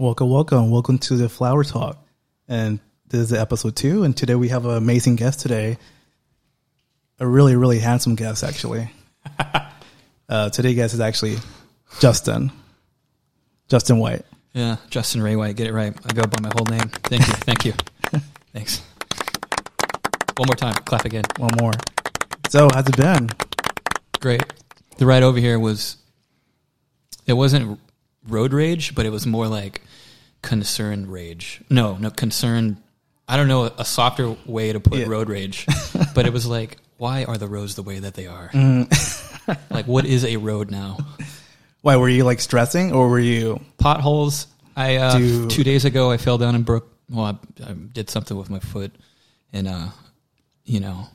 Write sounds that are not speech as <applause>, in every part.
Welcome, welcome, welcome to the Flower Talk. And this is episode two. And today we have an amazing guest today. A really, really handsome guest, actually. <laughs> uh, today's guest is actually Justin. Justin White. Yeah, Justin Ray White. Get it right. I go by my whole name. Thank you. Thank you. <laughs> Thanks. One more time. Clap again. One more. So, how's it been? Great. The ride over here was. It wasn't road rage, but it was more like concerned rage. No, no concern. I don't know a softer way to put Yeah. road rage, <laughs> but it was like, why are the roads the way that they are? Mm. <laughs> like, what is a road now? Why, were you like stressing or were you. potholes. I uh, Dude. two days ago I fell down and broke. Well, I, I did something with my foot, and uh, you know,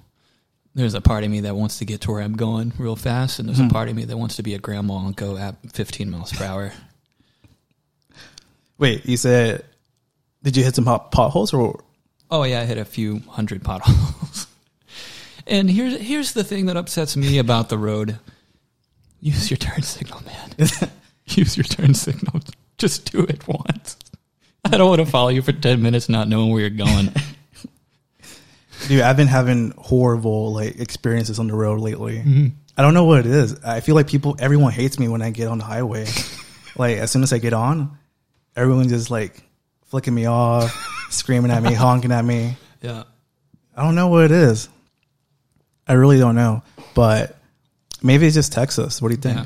there's a part of me that wants to get to where I'm going real fast, and there's Hmm. a part of me that wants to be a grandma and go at 15 miles per hour. Wait, you said. Did you hit some hot potholes or. Oh yeah, I hit a few hundred potholes. <laughs> and here's here's the thing that upsets me about the road. Use your turn signal, man. <laughs> Use your turn signal. Just do it once. I don't want to follow you for 10 minutes not knowing where you're going. <laughs> Dude, I've been having horrible like experiences on the road lately. Mm-hmm. I don't know what it is. I feel like people, everyone hates me when I get on the highway. like as soon as I get on, everyone's just like flicking me off, <laughs> screaming at me, honking at me. yeah. I don't know what it is. I really don't know, but maybe it's just Texas. What do you think? Yeah.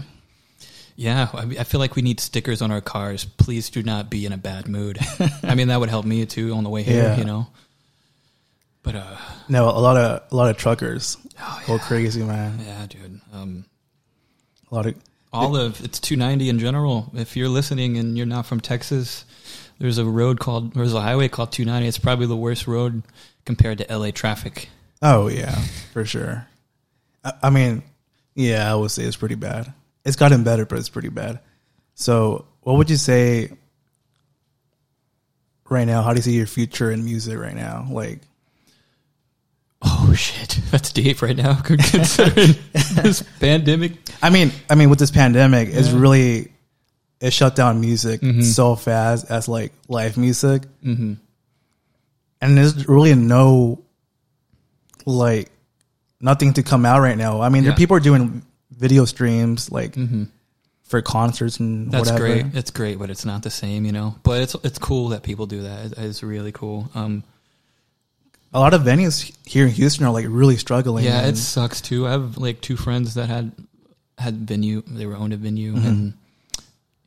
Yeah, I, feel like we need stickers on our cars. Please do not be in a bad mood. <laughs> I mean, that would help me too on the way here, Yeah. you know. But uh, No, a lot of a lot of truckers oh, go crazy, man. yeah, dude. Um, A lot of of it's 290 in general. If you're listening and you're not from Texas, there's a road called there's a highway called 290. It's probably the worst road compared to LA traffic. Oh yeah, for sure. I, I mean, yeah, I would say it's pretty bad. It's gotten better, but it's pretty bad. So, what would you say right now? How do you see your future in music right now? Like, Oh shit, <laughs> that's deep right now <laughs> considering <laughs> this pandemic. I mean, I mean, with this pandemic, it's really it shut down music Mhm. so fast as like live music, hmm and there's really no like nothing to come out right now. I mean, there Yeah. people are doing video streams like hmm for concerts and That's whatever. great. It's great, but it's not the same, you know. But it's it's cool that people do that. It- It's really cool. Um, a lot of venues here in Houston are like really struggling. yeah, it sucks too. I have like two friends that had had venue. They were owned a venue, and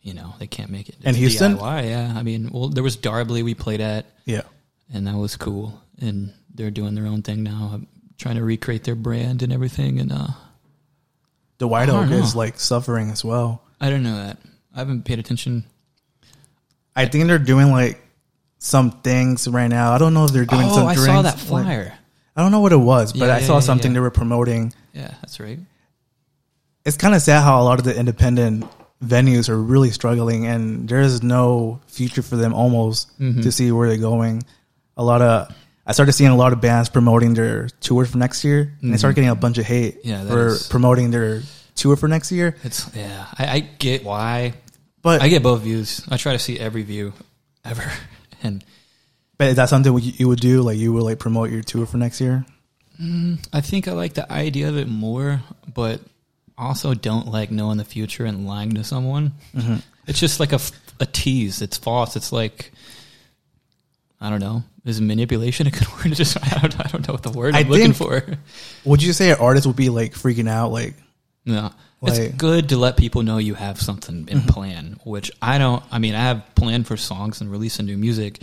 you know they can't make it. It's Houston? DIY, yeah. I mean, well, there was Darbley we played at, yeah. and that was cool. And they're doing their own thing now, I'm trying to recreate their brand and everything. And uh, The White Oak don't is like suffering as well. I don't know that. I haven't paid attention. I think they're doing like some things right now. I don't know if they're doing oh, some I drinks. saw that like- flyer. I don't know what it was, but Yeah, I yeah, saw yeah, something they were promoting. yeah, that's right. It's kind of sad how a lot of the independent venues are really struggling and there is no future for them almost Mhm. to see where they're going. A lot of I started seeing a lot of bands promoting their tour for next year, and they started getting a bunch of hate Mm-hmm. Yeah, for is- promoting their tour for next year. It's yeah. I, I get why. But I get both views. I try to see every view ever, and But is that something you would do? Like you would like promote your tour for next year? I think I like the idea of it more, but also don't like knowing the future and lying to someone. Mm-hmm. It's just like a, a tease. It's false. It's like I don't know. Is manipulation a good <laughs> word? Just I don't, I don't know what the word I I'm looking for. Would you say an artist would be like freaking out? Like, No. Like- it's good to let people know you have something in plan, which I don't. I mean, I have planned for songs and releasing new music,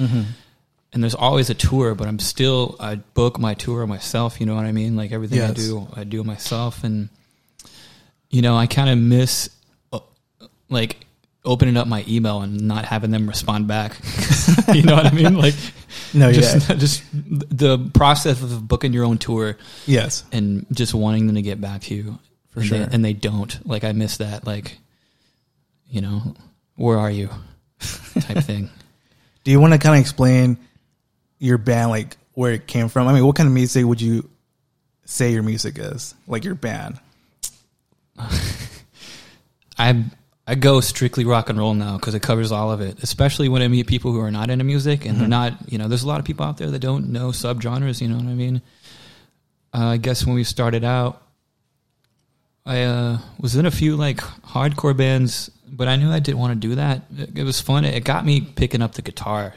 and there's always a tour, but I'm still I book my tour myself. You know what I mean? Like everything I do, I do myself, and you know, I kind of miss uh, like opening up my email and not having them respond back. <laughs> you know what I mean? Like, no, just yeah, <laughs> just the process of booking your own tour yes, and just wanting them to get back to you and sure. they, and they don't like i miss that like you know where are you <laughs> type thing Do you want to kind of explain your band, like where it came from? I mean, what kind of music would you say your music is? Like your band? <laughs> i I go strictly rock and roll now because it covers all of it. Especially when I meet people who are not into music and they're not, you know, there's a lot of people out there that don't know subgenres. You know what I mean? Uh, I guess when we started out, I uh, was in a few like hardcore bands, but I knew I didn't want to do that. It, it was fun. It got me picking up the guitar,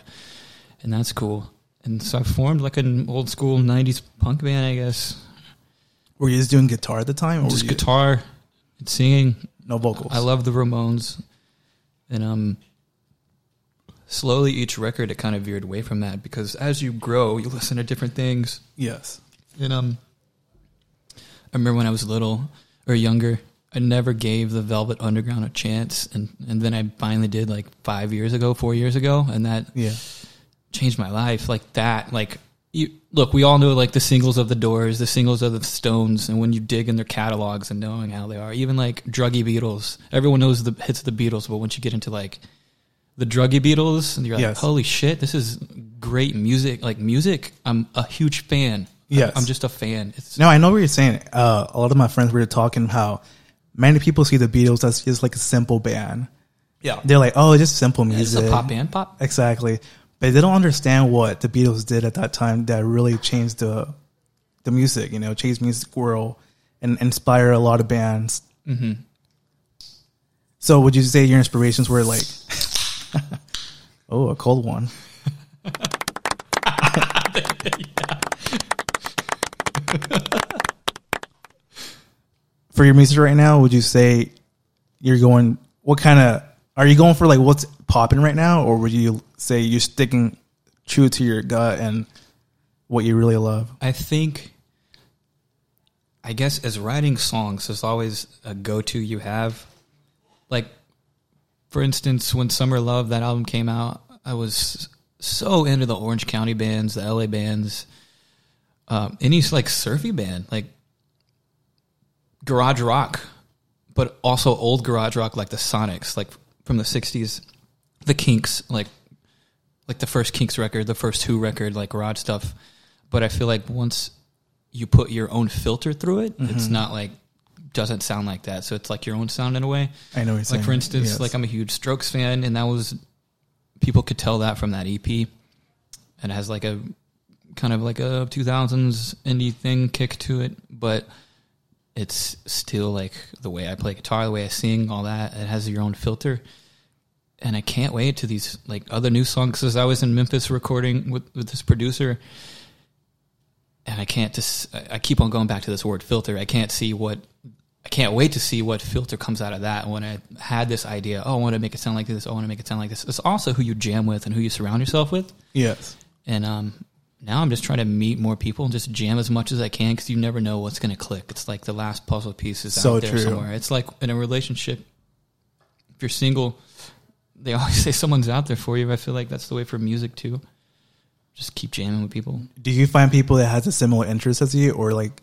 and that's cool. And so I formed like an old school '90s punk band, I guess. Were you just doing guitar at the time, or Just guitar and singing. no vocals? I love the Ramones, and um, slowly each record it kind of veered away from that because as you grow, you listen to different things. Yes. And um, I remember when I was little or younger, I never gave the Velvet Underground a chance, and and then I finally did like five years ago, four years ago, and that Yeah. changed my life. Like that, like you look, we all know like the singles of the Doors, the singles of the Stones, and when you dig in their catalogs and knowing how they are, even like druggy Beatles, everyone knows the hits of the Beatles, but once you get into like the druggy Beatles, and you're like, Yes. holy shit, this is great music. Like music, I'm a huge fan. Yes. I'm just a fan. It's No, I know what you're saying. Uh, a lot of my friends were talking how many people see the Beatles as just like a simple band. yeah, They're like, oh, it's just simple music. a pop band, pop. Exactly. But they don't understand what the Beatles did at that time that really changed the the music, you know, changed music world and inspire a lot of bands. hmm So would you say your inspirations were like <laughs> Oh, a cold one. <laughs> For your music right now, would you say you're going what kind of are you going for like what's popping right now or would you say you're sticking true to your gut and what you really love? I think, I guess, as writing songs, there's always a go to you have. Like, for instance, when Summer Love, that album came out, I was so into the Orange County bands, the LA bands, um, any like surfy band, like garage rock, but also old garage rock like the Sonics, like from the 60s, the Kinks, like like the first Kinks record, the first Who record, like garage stuff. But I feel like once you put your own filter through it, it's mm-hmm. not like doesn't sound like that. So it's like your own sound in a way. I know what you're saying. Like for instance, Yes. like I'm a huge Strokes fan, and that was people could tell that from that EP. And it has like a kind of like a 2000s indie thing kick to it, but it's still like the way I play guitar, the way I sing, all that. It has your own filter. And I can't wait to these like other new songs. Because I was in Memphis recording with, with this producer, and I can't just. I I keep on going back to this word filter. I can't see what. I can't wait to see what filter comes out of that. When I had this idea, oh, I want to make it sound like this. Oh, I want to make it sound like this. It's also who you jam with and who you surround yourself with. Yes. And um, now I'm just trying to meet more people and just jam as much as I can because you never know what's going to click. It's like the last puzzle piece is So out there true. somewhere. It's like in a relationship, if you're single, they <laughs> always say someone's out there for you. I feel like that's the way for music too. Just keep jamming with people. Do you find people that has a similar interest as you, or like,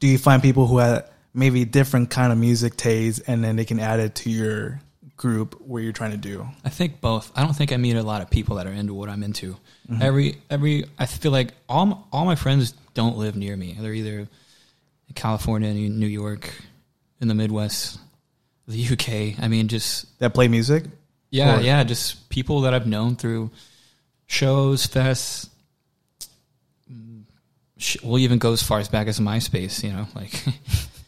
do you find people who have maybe different kind of music taste, and then they can add it to your group where you're trying to do? I think both. I don't think I meet a lot of people that are into what I'm into. Mm-hmm. Every every I feel like all my, all my friends don't live near me. They're either in California, New York, in the Midwest, the UK. I mean, just That play music? Yeah, Or- yeah, just people that I've known through shows, fests. mm, We'll even go as far as back as MySpace, you know, like.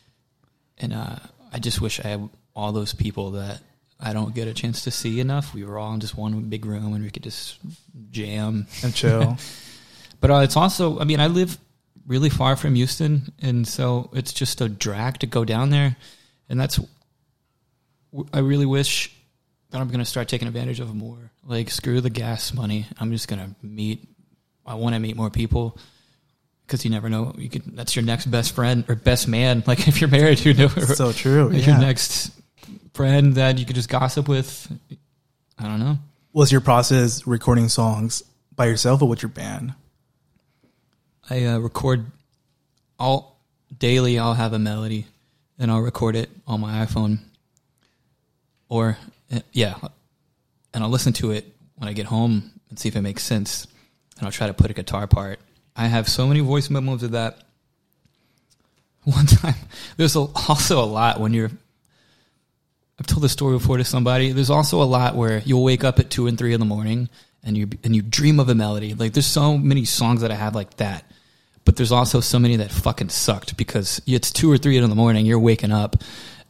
<laughs> and uh, I just wish I had all those people that I don't get a chance to see enough. We were all in just one big room and we could just jam. and chill. <laughs> But uh, it's also, I mean, I live really far from Houston, and so it's just a drag to go down there, and that's. I really wish that I'm going to start taking advantage of more. Like, screw the gas money. I'm just going to meet. I want to meet more people because you never know. You could. That's your next best friend or best man. <laughs> Like if you're married, you know. so true. <laughs> your next friend that you could just gossip with. I don't know. Was your process recording songs by yourself or with your band? I uh, record all daily. I'll have a melody, and I'll record it on my iPhone, or uh, yeah, and I'll listen to it when I get home and see if it makes sense, and I'll try to put a guitar part. I have so many voice memos of that. <laughs> One time, there's also a lot when you're I've told this story before to somebody. There's also a lot where you'll wake up at two and three in the morning and you and you dream of a melody. Like there's so many songs that I have like that, but there's also so many that fucking sucked because it's two or three in the morning. You're waking up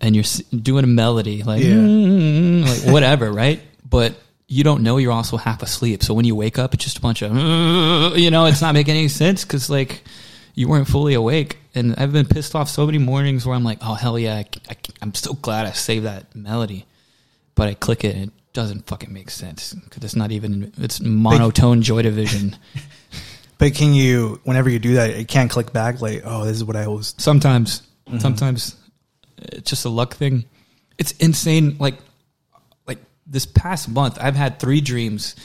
and you're doing a melody like Yeah. "Mm," like whatever, right? But you don't know you're also half asleep. So when you wake up, it's just a bunch of you know, it's not making any sense because like you weren't fully awake. And I've been pissed off so many mornings where I'm like, oh hell yeah, I, am so glad I saved that melody. But I click it and it doesn't fucking make sense because it's not even it's monotone Joy Division. <laughs> But can you, whenever you do that, it can't click back like, oh, this is what I was. Sometimes, mm-hmm. sometimes it's just a luck thing. It's insane. Like, like this past month, I've had three dreams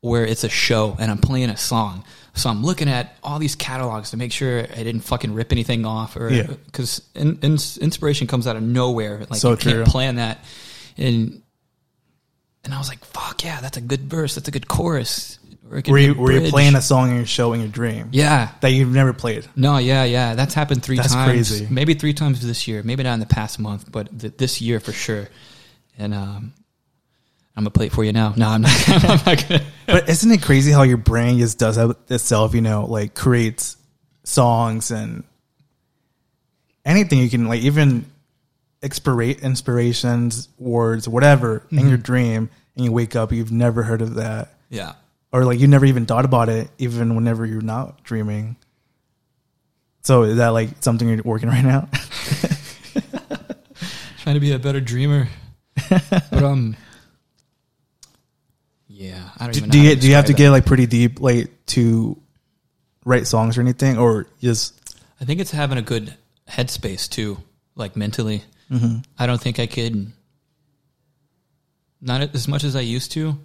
where it's a show and I'm playing a song. So I'm looking at all these catalogs to make sure I didn't fucking rip anything off, or Yeah. because in, in, inspiration comes out of nowhere. Like So you can't true. plan that, and and I was like, "Fuck yeah, that's a good verse. That's a good chorus." Or Were you, were you playing a song in your show in your dream Yeah, that you've never played? no, yeah, yeah. That's happened three That's times. crazy. Maybe three times this year. Maybe not in the past month, but th- this year for sure. And um, I'm gonna play it for you now. No, I'm not. <laughs> I'm not gonna. But isn't it crazy how your brain just does that itself? You know, like creates songs and anything you can like even expirate inspirations, words, whatever in Mm-hmm. your dream, and you wake up, you've never heard of that, Yeah. or like you never even thought about it, even whenever you're not dreaming. So is that like something you're working right now? <laughs> Trying to be a better dreamer. but um. Yeah, I don't do, even. do know you do you have to get like pretty deep like to write songs or anything, or just. I think it's having a good headspace too, like mentally. Mm-hmm. I don't think I could. Not as much as I used to.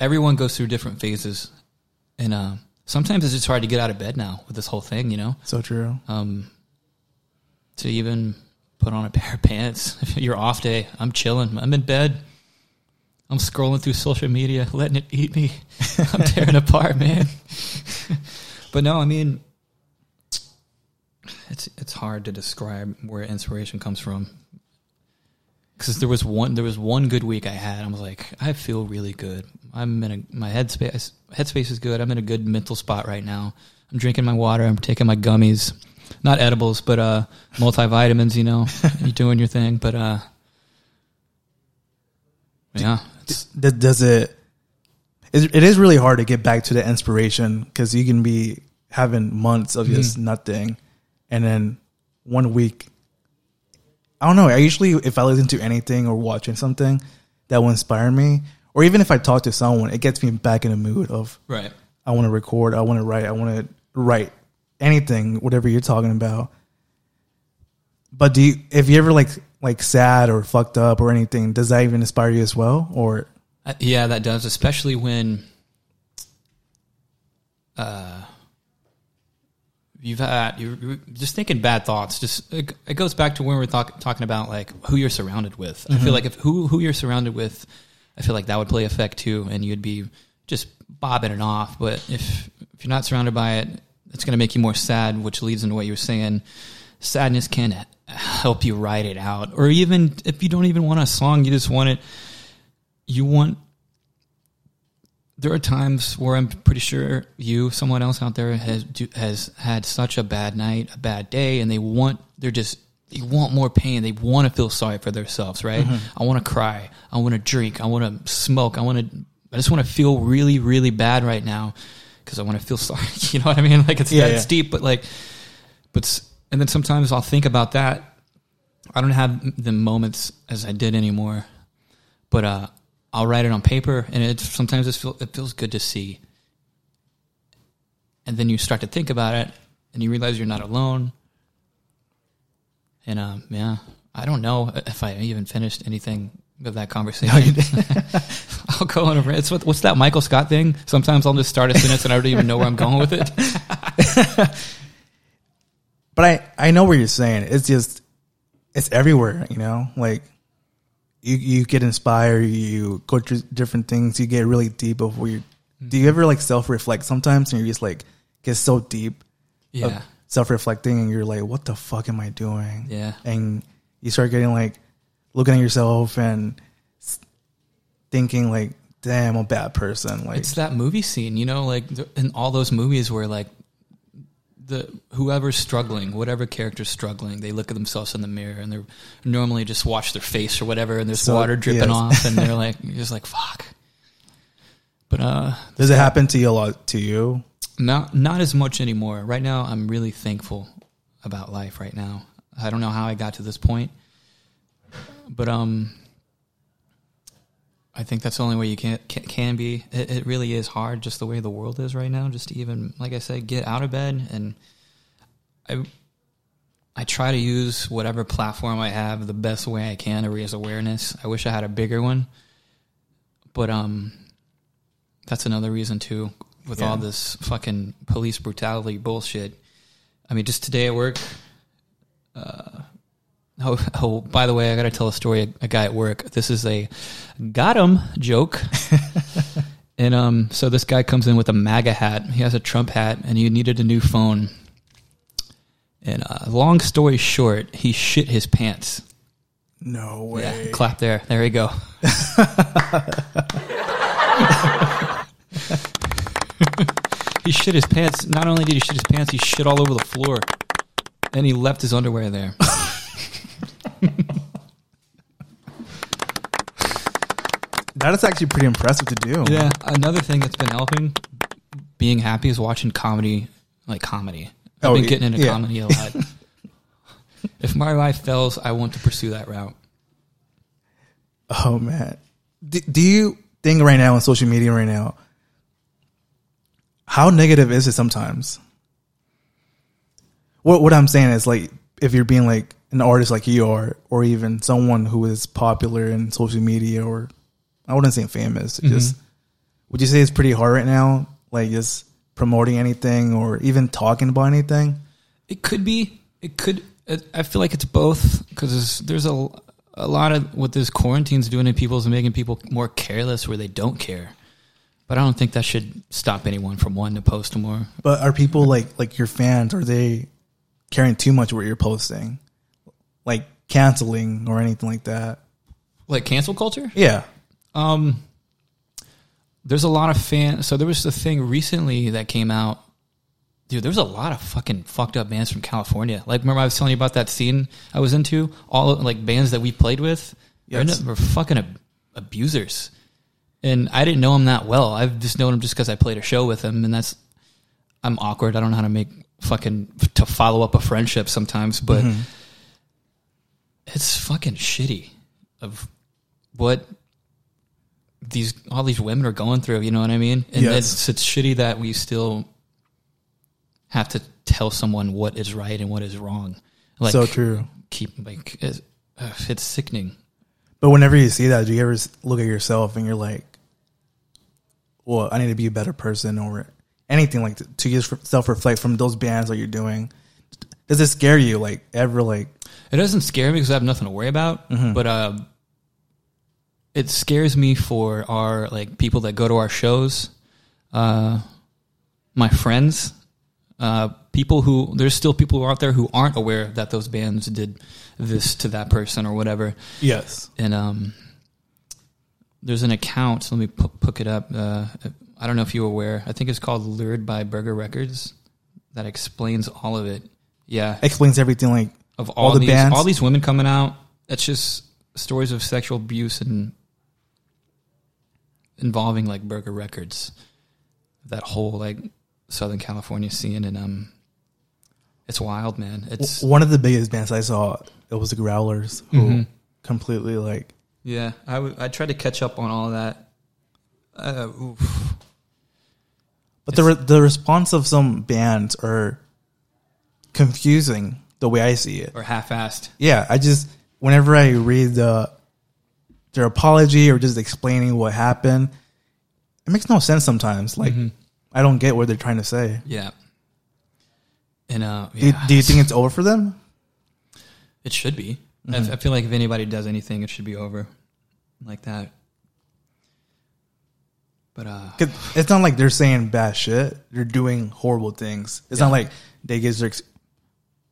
Everyone goes through different phases, and uh, sometimes it's just hard to get out of bed now with this whole thing. You know, so true? um, to even put on a pair of pants. <laughs> Your off day, I'm chilling. I'm in bed. I'm scrolling through social media, letting it eat me. <laughs> I'm tearing apart, man. <laughs> but no, I mean, it's it's hard to describe where inspiration comes from. Because there was one there was one good week I had. I was like, I feel really good. I'm in a my headspace headspace is good. I'm in a good mental spot right now. I'm drinking my water. I'm taking my gummies, not edibles, but uh, multivitamins. You know, <laughs> you're doing your thing. But uh, yeah, it's, Th- does it. It it is really hard to get back to the inspiration because you can be having months of just mm-hmm. nothing and then one week i don't know i usually if i listen to anything or watching something that will inspire me or even if i talk to someone it gets me back in the mood of right. i want to record i want to write i want to write anything whatever you're talking about. But do you if you ever like like sad or fucked up or anything does that even inspire you as well or Uh, yeah, that does, especially when uh, you've had you're just thinking bad thoughts. Just it, it goes back to when we are talk, talking about like who you're surrounded with. I feel like if who who you're surrounded with, I feel like that would play effect too, and you'd be just bobbing it off. But if if you're not surrounded by it, it's going to make you more sad, which leads into what you were saying. Sadness can help you write it out, or even if you don't even want a song, you just want it you want there are times where I'm pretty sure you, someone else out there, has has had such a bad night, a bad day, and they want they're just they want more pain. They want to feel sorry for themselves, right? Mm-hmm. I want to cry. I want to drink. I want to smoke. I want to. I just want to feel really, really bad right now because I want to feel <laughs> sorry. You know what I mean? Like it's Yeah, yeah. deep, but like, but and then sometimes I'll think about that. I don't have the moments as I did anymore, but uh, I'll write it on paper, and it sometimes it, feel, it feels good to see. And then you start to think about it, and you realize you're not alone. And um, yeah, I don't know if I even finished anything of that conversation. <laughs> I'll go on a rant. It's what, what's that Michael Scott thing? Sometimes I'll just start a sentence and I don't even know where I'm going with it. <laughs> but I I know what you're saying. It's just it's everywhere, you know. Like you you get inspired, you go through different things, you get really deep of where you. Do you ever like self reflect sometimes, and you're just like get so deep, Yeah. self reflecting, and you're like, what the fuck am I doing? Yeah. and you start getting like looking at yourself and thinking like, "Damn, I'm a bad person." Like, It's that movie scene, you know, like in all those movies where like the whoever's struggling, whatever character's struggling, they look at themselves in the mirror and they're normally just wash their face or whatever, and there's So, water dripping yes. off, and they're <laughs> like, you're just like fuck. But uh, does it happen to you a lot? To you? not not as much anymore. Right now, I'm really thankful about life. Right now, I don't know how I got to this point, but um, I think that's the only way you can can, can be. It, it really is hard, just the way the world is right now. Just to even, like I said, get out of bed and I. I try to use whatever platform I have the best way I can to raise awareness. I wish I had a bigger one, but um, that's another reason too. With all this fucking police brutality bullshit. I mean, just today at work. Uh, oh, oh, by the way, I got to tell a story. A, guy at work. This is a got him joke. <laughs> and um, so this guy comes in with a MAGA hat. He has a Trump hat, and he needed a new phone. And uh, long story short, he shit his pants. No way. Yeah, clap there. There you go. <laughs> he shit his pants. Not only did he shit his pants, he shit all over the floor. And he left his underwear there. <laughs> That is actually pretty impressive to do. Yeah. Another thing that's been helping being happy is watching comedy, like comedy. I've Oh, been getting into yeah. comedy a lot. <laughs> if my life fails, I want to pursue that route. Oh man, do, do you think right now on social media right now? How negative is it sometimes? What what I'm saying is like if you're being like an artist like you are, or even someone who is popular in social media, or I wouldn't say famous, just would you say it's pretty hard right now? Like just promoting anything or even talking about anything? It could be. It could. It, I feel like it's both because there's a a lot of what this quarantine's doing to people is making people more careless where they don't care. But I don't think that should stop anyone from wanting to post more. But are people like like your fans? Are they caring too much what you're posting, like canceling or anything like that? Like cancel culture. Yeah. Um, there's a lot of fans. So there was the thing recently that came out. Dude, there was a lot of fucking fucked up bands from California. Like, remember I was telling you about that scene I was into? All like bands that we played with Yes. were fucking ab- abusers. And I didn't know them that well. I've just known them just because I played a show with them, and that's I'm awkward. I don't know how to make fucking to follow up a friendship sometimes, but it's fucking shitty of what these all these women are going through. You know what I mean? And Yes. it's it's shitty that we still have to tell someone what is right and what is wrong. Like so true. keep like it's, uh, it's sickening. But whenever you see that, do you ever look at yourself and you're like, "Well, I need to be a better person," or anything like that, to just self reflect from those bands that you're doing? Does it scare you? Like ever? Like It doesn't scare me because I have nothing to worry about. But uh, it scares me for our like people that go to our shows, uh, my friends, uh, people who there's still people who are out there who aren't aware that those bands did this to that person or whatever. yes, And um, there's an account. Let me pu- pick it up. Uh, I don't know if you're aware. I think it's called Lured by Burger Records. That explains all of it. Yeah, explains everything. Like of all, All the these bands? all these women coming out. It's just stories of sexual abuse and involving like Burger Records, that whole like Southern California scene, and um, it's wild, man. It's one of the biggest bands I saw, it was the Growlers, who Mhm. completely like yeah. I w- I tried to catch up on all of that. Uh, oof. But the re- the response of some bands are confusing the way I see it. or half-assed. Yeah, I just whenever I read the their apology or just explaining what happened, it makes no sense sometimes. Like I don't get what they're trying to say. Yeah. And uh, Do, you, yeah, do you think it's over for them? it should be? I feel like if anybody does anything, it should be over like that. But uh, it's not like they're saying bad shit. They're doing horrible things. It's not like they get their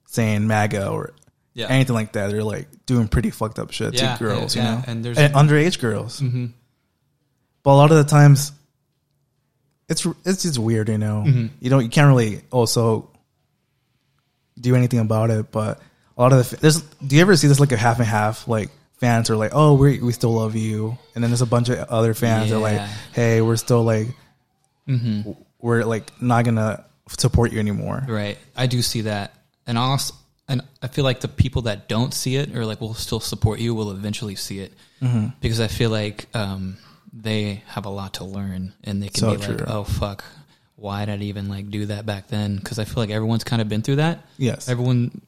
saying MAGA or Yeah. anything like that, they're like doing pretty fucked up shit Yeah, to girls, yeah, you yeah. know, And there's- and underage girls. Mm-hmm. But a lot of the times, it's it's just weird, you know. Mm-hmm. You don't you can't really also do anything about it. But a lot of the there's do you ever see this like a half and half like fans are like oh we we still love you, and then there's a bunch of other fans that are like Yeah. hey we're still like Mm-hmm. we're like not gonna support you anymore. Right. I do see that. And also, and I feel like the people that don't see it or like will still support you will eventually see it Mm-hmm. because I feel like um, they have a lot to learn and they can So be true. like, oh fuck, why did I even like do that back then? Because I feel like everyone's kind of been through that. Yes, Everyone,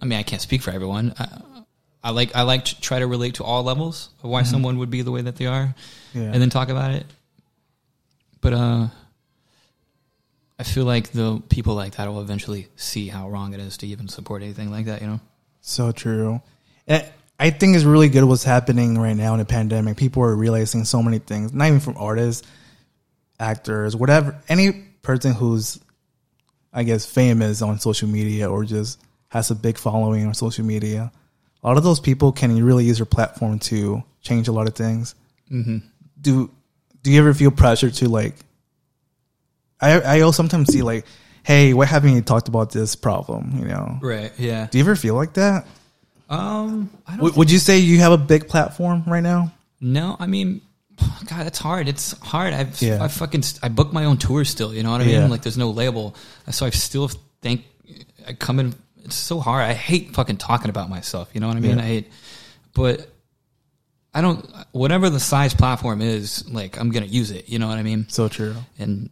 I mean, I can't speak for everyone. I, I like I like to try to relate to all levels of why someone would be the way that they are, Mm-hmm. yeah. and then talk about it. But uh, I feel like the people like that will eventually see how wrong it is to even support anything like that. You know? So true. I think it's really good what's happening right now in the pandemic. People are realizing so many things, not even from artists, actors, whatever. Any person who's, I guess, famous on social media or just has a big following on social media. A lot of those people can really use their platform to change a lot of things. Mm-hmm. Do Do you ever feel pressure to like? I I also sometimes see like, hey, why haven't you talked about this problem? You know, Right. Yeah. do you ever feel like that? Um. I don't. W- would you say you have a big platform right now? no. I mean. <sighs> God, it's hard. It's hard. I've Yeah. I fucking I book my own tour still. You know what I Yeah. mean? Like there's no label, so I still think I come in. It's so hard. I hate fucking talking about myself. You know what I mean? Yeah. I hate, but I don't. Whatever the size platform is, like I'm gonna use it. You know what I mean? So true. and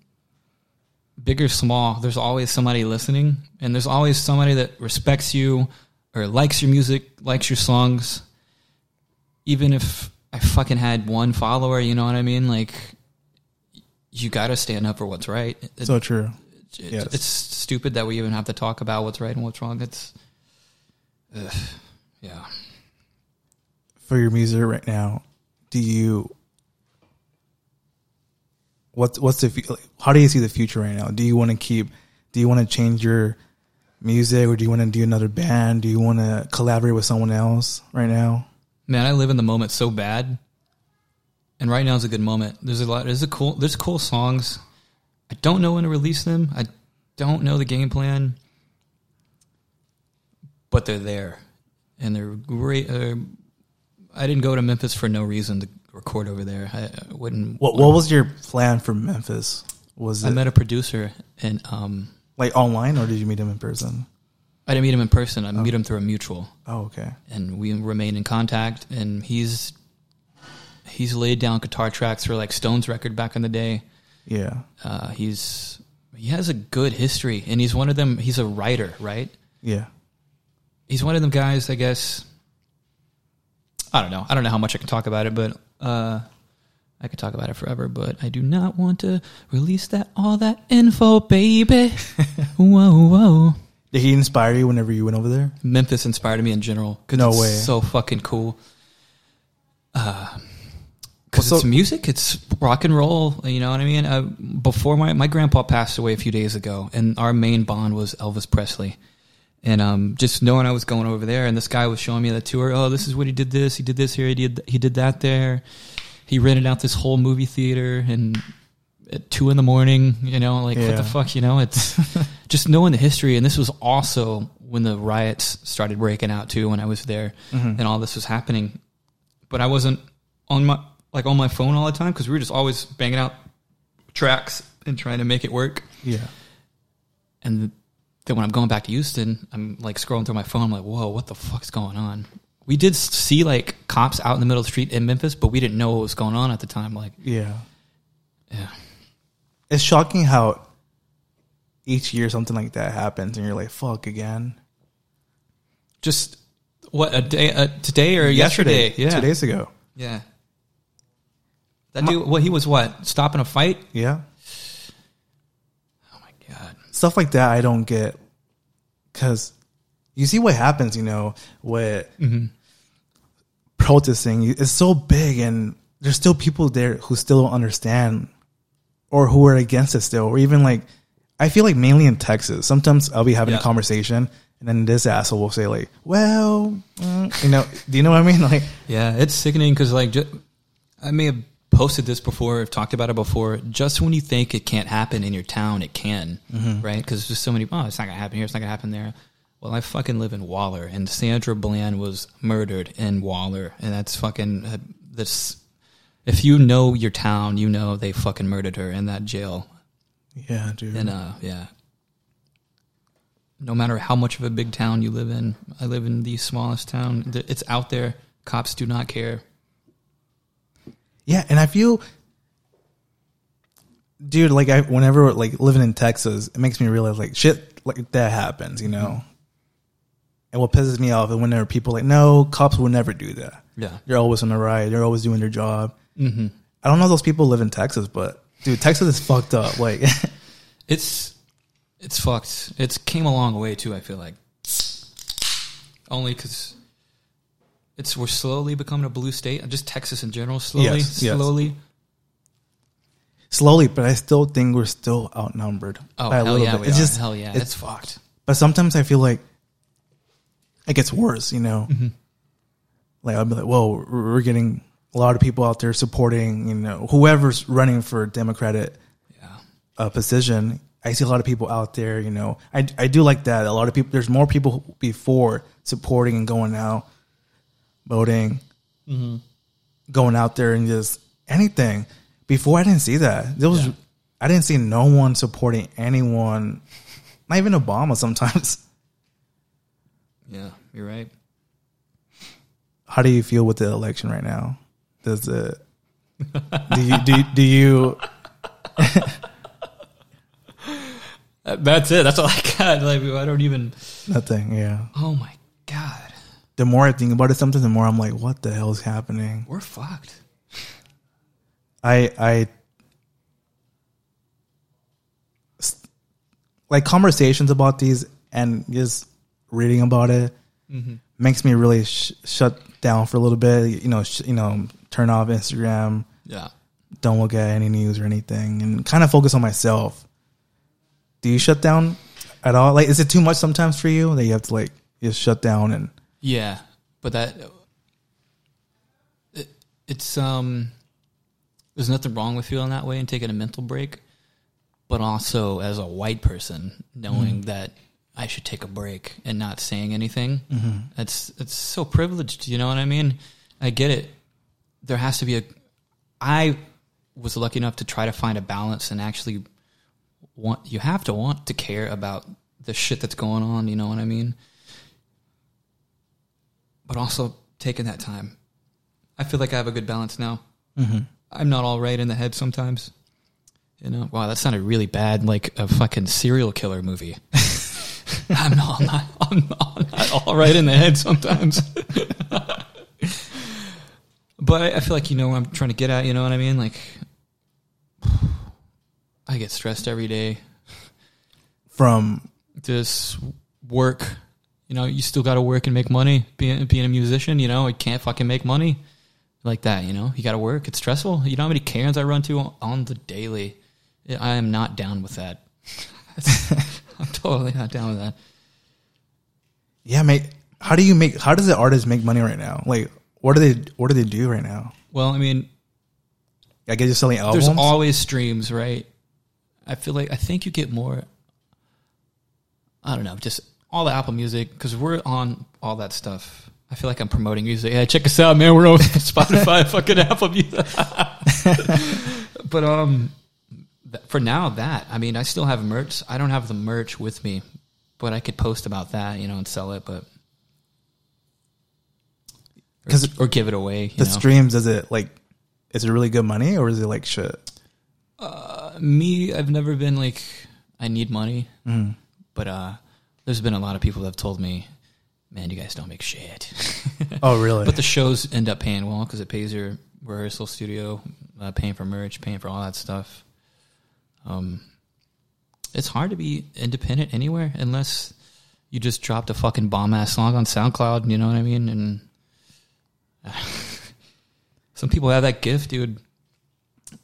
big or small, there's always somebody listening, and there's always somebody that respects you or likes your music, likes your songs. Even if I fucking had one follower, you know what I mean? Like, you got to stand up for what's right. It- So true. it- yes. It's stupid that we even have to talk about what's right and what's wrong. It's, ugh, yeah. For your music right now, do you what's what's the how do you see the future right now? Do you want to keep? Do you want to change your music, or do you want to do another band? Do you want to collaborate with someone else right now? Man, I live in the moment so bad. And right now is a good moment. There's a lot there's a cool there's cool songs. I don't know when to release them. I don't know the game plan. But they're there. And they're great uh, I didn't go to Memphis for no reason to record over there. I, I wouldn't What What was your plan for Memphis? Was I it met a producer and um like online, or did you meet him in person? I didn't meet him in person. I met him through a mutual. Oh, okay. and we remain in contact and he's he's laid down guitar tracks for like Stones record back in the day. Yeah, Uh, he's he has a good history and he's one of them he's a writer, right? yeah. He's one of them guys, I guess. I don't know. I don't know how much I can talk about it, but uh I could talk about it forever, but I do not want to release that all that info, baby. <laughs> whoa, whoa. Did he inspire you whenever you went over there? Memphis inspired me in general. No it's way. So fucking cool. Because Well, so- it's music, it's rock and roll. You know what I mean? Uh, before my my grandpa passed away a few days ago, and our main bond was Elvis Presley. And um, just knowing I was going over there, and this guy was showing me the tour. Oh, this is what he did. This he did this here. He did he did that there. He rented out this whole movie theater, and at two in the morning, you know, like what the fuck, you know? It's <laughs> just knowing the history. And this was also when the riots started breaking out too. When I was there, Mm-hmm. and all this was happening, but I wasn't on my like on my phone all the time because we were just always banging out tracks and trying to make it work. Yeah, And then when I'm going back to Houston, I'm like scrolling through my phone. I'm like, whoa, what the fuck's going on? We did see like cops out in the middle of the street in Memphis, but we didn't know what was going on at the time. Like, yeah. yeah, It's shocking how each year something like that happens, and you're like, "Fuck again." just what a day uh, today or yesterday? Yeah, two days ago. Yeah. That dude, well, he was what stopping a fight? Yeah! Stuff like that I don't get because you see what happens, you know, with protesting. It's so big, and there's still people there who still don't understand or who are against it still, or even like I feel like mainly in Texas. Sometimes I'll be having Yeah. a conversation, and then this asshole will say like, "Well, mm," you know, do you know what I mean?" <laughs> Like, Yeah, it's sickening because like ju- I may have posted this before, I've talked about it before. Just when you think it can't happen in your town, it can, right? Because there's so many. Oh, it's not gonna happen here. It's not gonna happen there. Well, I fucking live in Waller, and Sandra Bland was murdered in Waller, and that's fucking uh, this. If you know your town, you know they fucking murdered her in that jail, yeah, dude. and uh, yeah. No matter how much of a big town you live in, I live in the smallest town. It's out there. Cops do not care. Yeah, and I feel, dude, like I whenever like living in Texas, it makes me realize like shit like that happens, you know. And what pisses me off is when there are people like, no, cops would never do that. Yeah. They're always on the right. They're always doing their job. Mm-hmm. I don't know those people live in Texas, but dude, Texas is fucked up. Like, <laughs> It's it's fucked. It's came a long way too. I feel like only because it's we're slowly becoming a blue state. Just Texas in general, slowly, Yes, yes. slowly. slowly, but I still think we're still outnumbered Oh by a hell little yeah, bit. It's are. just hell yeah, it's- it's fucked. But sometimes I feel like it gets worse, you know? Mm-hmm. Like, I'll be like, whoa, we're we're getting a lot of people out there supporting, you know, whoever's running for Democratic Yeah, uh, position. I see a lot of people out there, you know. I, I do like that. A lot of people, there's more people before supporting and going out, voting, Mm-hmm. going out there and just anything. Before I didn't see that. There was, Yeah. I didn't see no one supporting anyone, not even Obama sometimes. <laughs> yeah, you're right. how do you feel with the election right now? Does it <laughs> do you do you, do you <laughs> That's it. That's all I got. Like I don't even. nothing? Yeah. Oh my god, The more I think about it, sometimes the more I'm like, what the hell is happening? we're fucked. I I like conversations about these and just reading about it mm-hmm. makes me really sh- shut down for a little bit. You know, sh- you know, turn off Instagram. Yeah. don't look at any news or anything and kind of focus on myself. Do you shut down at all? Like, is it too much sometimes for you that you have to like just shut down and Yeah, but that it, it's um there's nothing wrong with feeling that way and taking a mental break, but also as a white person knowing that I should take a break and not saying anything. It's it's so privileged, you know what I mean? I get it. There has to be a I was lucky enough to try to find a balance and actually want you have to want to care about the shit that's going on, you know what I mean? But also taking that time. I feel like I have a good balance now. Mm-hmm. I'm not all right in the head sometimes. You know, wow, that sounded really bad, like a fucking serial killer movie. <laughs> I'm not, I'm not, I'm not, not all right in the head sometimes. <laughs> but I, I feel like you know what I'm trying to get at. You know what I mean? Like, I get stressed every day. from Just work. You know, you still got to work and make money. Being being a musician, you know, I can't fucking make money like that. You know, you got to work. It's stressful. You know how many Karens I run to on, on the daily. I am not down with that. <laughs> I'm totally not down with that. yeah, mate. How do you make? How does the artist make money right now? Like, what do they? What do they do right now? Well, I mean, I guess you're selling albums. there's always streams, right? I feel like I think you get more. I don't know, just all the Apple Music because we're on all that stuff. I feel like I'm promoting music. Yeah, check us out, man. We're on <laughs> Spotify, <laughs> fucking Apple Music. <laughs> but um, th- for now, that I mean, I still have merch. I don't have the merch with me, but I could post about that, you know, and sell it, but. Or, 'Cause or give it away. You the know? streams. Is it like? Is it really good money or is it like shit? me i've never been like i need money but uh there's been a lot of people that have told me man you guys don't make shit <laughs> Oh, really? but the shows end up paying well because it pays your rehearsal studio uh, paying for merch paying for all that stuff um it's hard to be independent anywhere unless you just dropped a fucking bomb ass song on soundcloud you know what i mean and <laughs> some people have that gift dude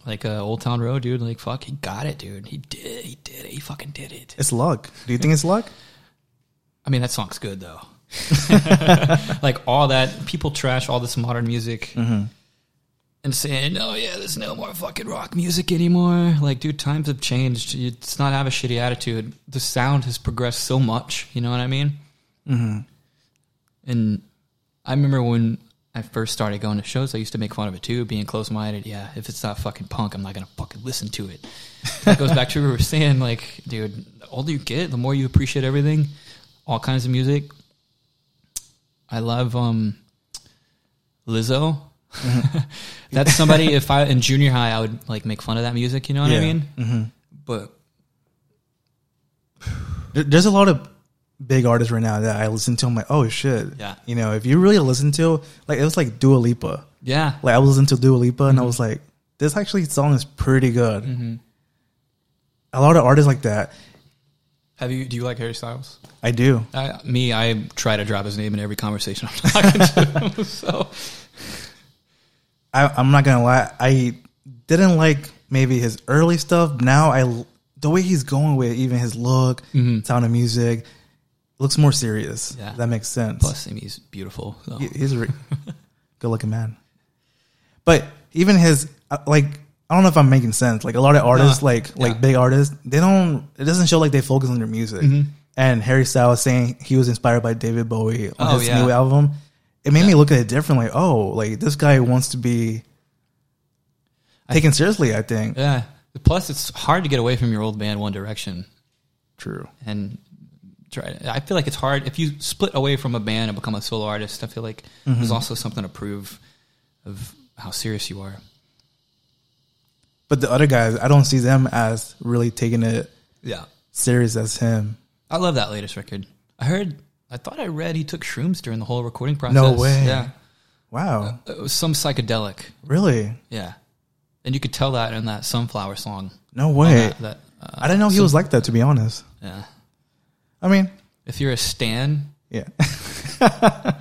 like uh, Old Town Road, dude. Like, fuck, he got it, dude. He did it. He did it. He fucking did it. it's luck. Do you think it's luck? I mean, that song's good though. <laughs> like all that people trash all this modern music Mm-hmm. and saying, "Oh yeah, there's no more fucking rock music anymore." Like, dude, times have changed. It's not have a shitty attitude. The sound has progressed so much. You know what I mean? Mm-hmm. And I remember when I first started going to shows, I used to make fun of it too, being close minded. Yeah, if it's not fucking punk, I'm not gonna fucking listen to it. that goes back to what we were saying, like, dude, the older you get, the more you appreciate everything, all kinds of music. I love um Lizzo. <laughs> That's somebody if I in junior high I would like make fun of that music, you know what I mean? hmm But There's a lot of big artists right now that I listen to. I'm like, oh shit. Yeah. You know, if you really listen to, like, it was like Dua Lipa. yeah. Like, I was listening to Dua Lipa and I was like, this actually song is pretty good. hmm A lot of artists like that. Have you do you like Harry Styles? I do. I, me, I try to drop his name in every conversation I'm talking to him. <laughs> So I, I'm not gonna lie. I didn't like maybe his early stuff. Now I, the way he's going with even his look, Mhm. sound of music, looks more serious. Yeah. That makes sense. plus, I mean, he's beautiful. So. He- he's a re- <laughs> good looking man. But even his uh, like I don't know if I'm making sense. Like a lot of artists, No, like yeah. like big artists, they don't. It doesn't show like they focus on their music. Mhm. And Harry Styles saying he was inspired by David Bowie on Oh, his yeah. new album. It made me look at it differently. Oh, like this guy wants to be I- taken seriously. I think Yeah. Plus, it's hard to get away from your old band, One Direction, true. and try. I feel like it's hard if you split away from a band and become a solo artist. I feel like there's mm-hmm. also something to prove of how serious you are. But the other guys, I don't see them as really taking it Yeah. serious as him. I love that latest record. I heard. I thought I read he took shrooms during the whole recording process. No way. Yeah. Wow, It was some psychedelic. really? Yeah. And you could tell that in that Sunflower song. No way. That, that, uh, I didn't know he was like that. To be honest, Yeah. I mean, If you're a stan, yeah. <laughs>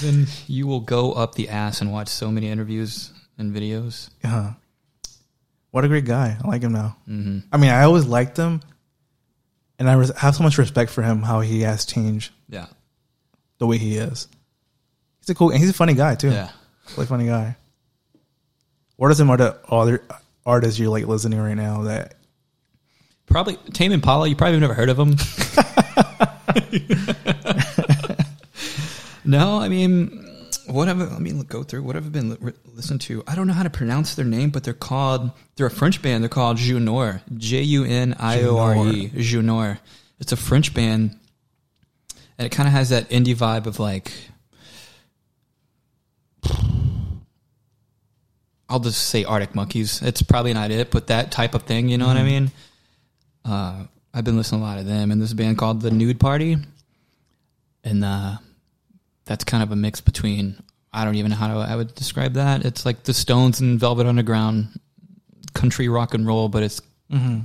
then you will go up the ass and watch so many interviews and videos. Uh, what a great guy. I like him now. hmm I mean, I always liked him, and I res- have so much respect for him. How he has changed Yeah. the way he is. He's a cool, and he's a funny guy too. Yeah. really funny guy. What are some other other artists you like listening right now? That Probably Tame Impala. You probably have never heard of them. <laughs> <laughs> no, I mean, what have let me go through what have I been li- listened to? I don't know how to pronounce their name, but they're called they're a French band. They're called Junor, J U N I O R E, Junor. It's a French band, and it kind of has that indie vibe of like. I'll just say Arctic Monkeys. It's probably not it, but that type of thing. You know what I mean? uh, I've been listening to a lot of them and this band called the Nude Party, and uh, that's kind of a mix between I don't even know how to, I would describe that. It's like the Stones and Velvet Underground, country rock and roll, but it's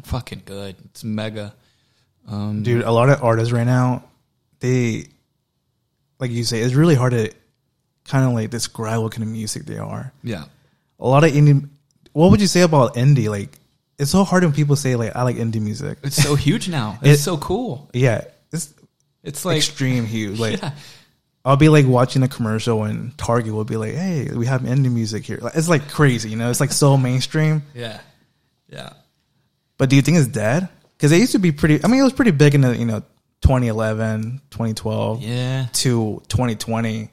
fucking good. It's mega. Um, dude, a lot of artists right now, they like you say, it's really hard to kind of like describe what kind of music they are. yeah, A lot of indie. What would you say about indie? Like, it's so hard when people say like I like indie music. it's so huge now. <laughs> It's It- so cool. Yeah, it's It's like extreme huge. Like <laughs> yeah, I'll be like watching a commercial and Target will be like, "Hey, we have indie music here." Like, it's like crazy, you know. It's like so mainstream. yeah, yeah. But do you think it's dead? Because it used to be pretty. I mean, it was pretty big in the you know 2011, 2012 Yeah, to 2020.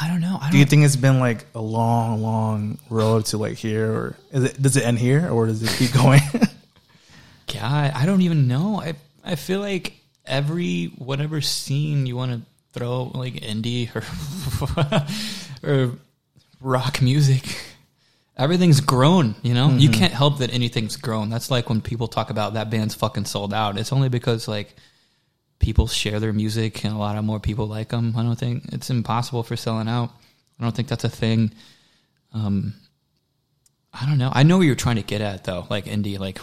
I don't know. I don't Do you think it's been like a long, long road to like here, or is it does it end here, or does it keep <laughs> going? God, I don't even know. I I feel like every whatever scene you want to throw like indie or <laughs> or rock music, everything's grown. You know, you can't help that anything's grown. That's like when people talk about that band's fucking sold out. It's only because like people share their music and a lot of more people like them. I don't think it's impossible for selling out. I don't think that's a thing. Um, I don't know. I know what you're trying to get at though. Like indie, like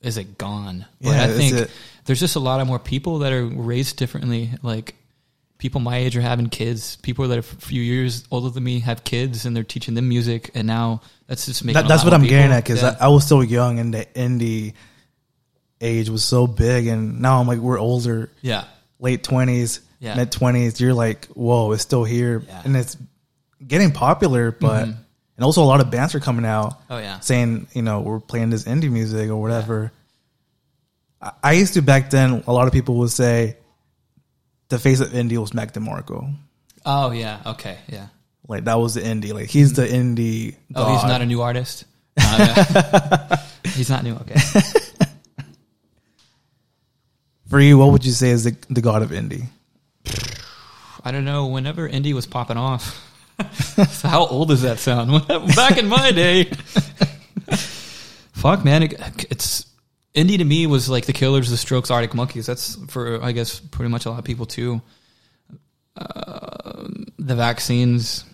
is it gone? But Yeah, I think there's just a lot of more people that are raised differently. Like people my age are having kids. People that are a few years older than me have kids, and they're teaching them music. And now that's just making. that, that's what I'm getting at because Yeah. I, I was so young and the indie age was so big, and now I'm like we're older, Yeah. late twenties, Yeah. mid twenties. You're like, whoa, it's still here, Yeah. and it's getting popular. But Mhm. and also a lot of bands are coming out Oh yeah. saying, you know, we're playing this indie music or whatever. I used to back then. A lot of people would say the face of indie was Mac DeMarco. Oh yeah. Okay. Yeah. Like that was the indie. Like he's the indie. Oh, he's not a new artist. <laughs> Uh, he's not new. Okay. <laughs> For you, what would you say is the the god of indie? I don't know. Whenever indie was popping off, <laughs> so how old does that sound? Back in my day, fuck man, it, it's indie to me was like the Killers, the Strokes, Arctic Monkeys. That's for I guess pretty much a lot of people too. Uh, the vaccines,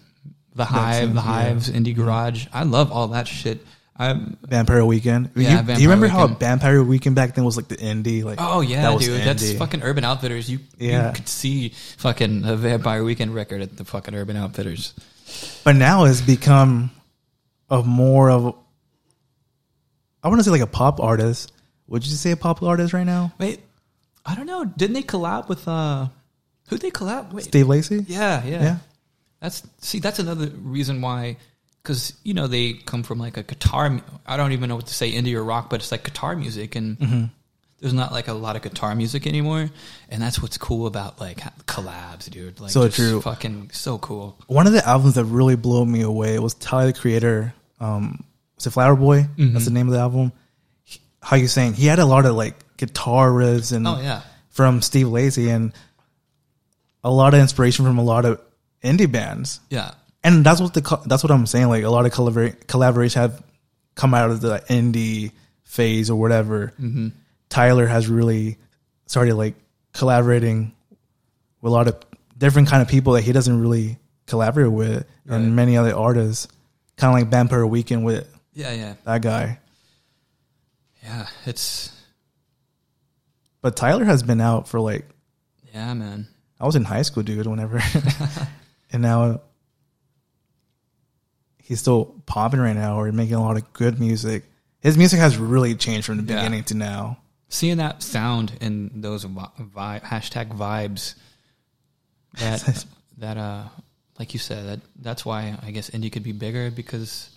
the hive, Vaccines, the yeah. hives, indie garage. I love all that shit. I'm Vampire Weekend. Yeah, you, do you remember how Vampire Weekend back then was like the indie? Like Oh yeah, that dude. That's fucking Urban Outfitters. You, Yeah. you could see fucking a Vampire Weekend record at the fucking Urban Outfitters. But now it's become a more of I want to say like a pop artist. Would you say a popular artist right now? Wait, I don't know. Didn't they collab with uh who'd they collab? Wait, Steve Lacy? yeah, yeah, Yeah. That's see, that's another reason why, because you know they come from like a guitar. I don't even know what to say, indie or rock, but it's like guitar music, and Mm-hmm. there's not like a lot of guitar music anymore. And that's what's cool about like collabs, dude. Like So true. fucking so cool. One of the albums that really blew me away was Tyler the Creator. Um, was it Flower Boy? Mm-hmm. That's the name of the album. How you saying? He had a lot of like guitar riffs and Oh yeah, from Steve Lacy and a lot of inspiration from a lot of indie bands. yeah, and that's what the that's what I'm saying. Like a lot of collabor- collaboration have come out of the indie phase or whatever. Mm-hmm. Tyler has really started like collaborating with a lot of different kind of people that he doesn't really collaborate with, Right. and many other artists. Kind of like Vampire Weekend with yeah, yeah, that guy. Yeah. It's But Tyler has been out for like yeah, man. I was in high school, dude. Whenever, <laughs> and now he's still popping right now, or making a lot of good music. His music has really changed from the Yeah. beginning to now. seeing that sound and those vi- vi- hashtag vibes that <laughs> that uh like you said that that's why I guess indie could be bigger because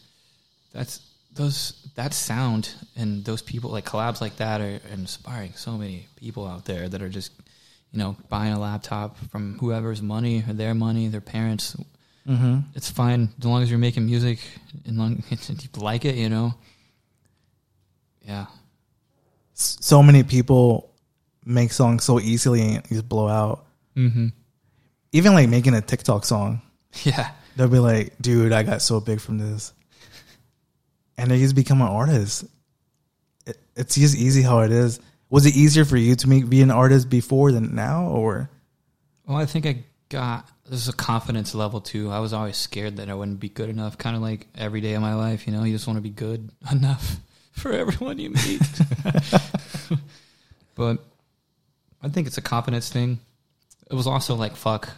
that's those that sound and those people like collabs like that are inspiring so many people out there that are just you know buying a laptop from whoever's money or their money their parents. Mm-hmm. it's fine. As long as you're making music and long <laughs> you like it you know? Yeah. So many people make songs so easily and just blow out. mm-hmm. Even like making a TikTok song, <laughs> yeah. They'll be like, "Dude, I got so big from this," and they just become an artist. It, it's just easy how it is. Was it easier for you to make be an artist before than now, or Well, I think I got this is a confidence level too. I was always scared that I wouldn't be good enough. Kind of like every day of my life, you know, you just want to be good <laughs> enough for everyone you meet. <laughs> but I think it's a confidence thing. It was also like fuck.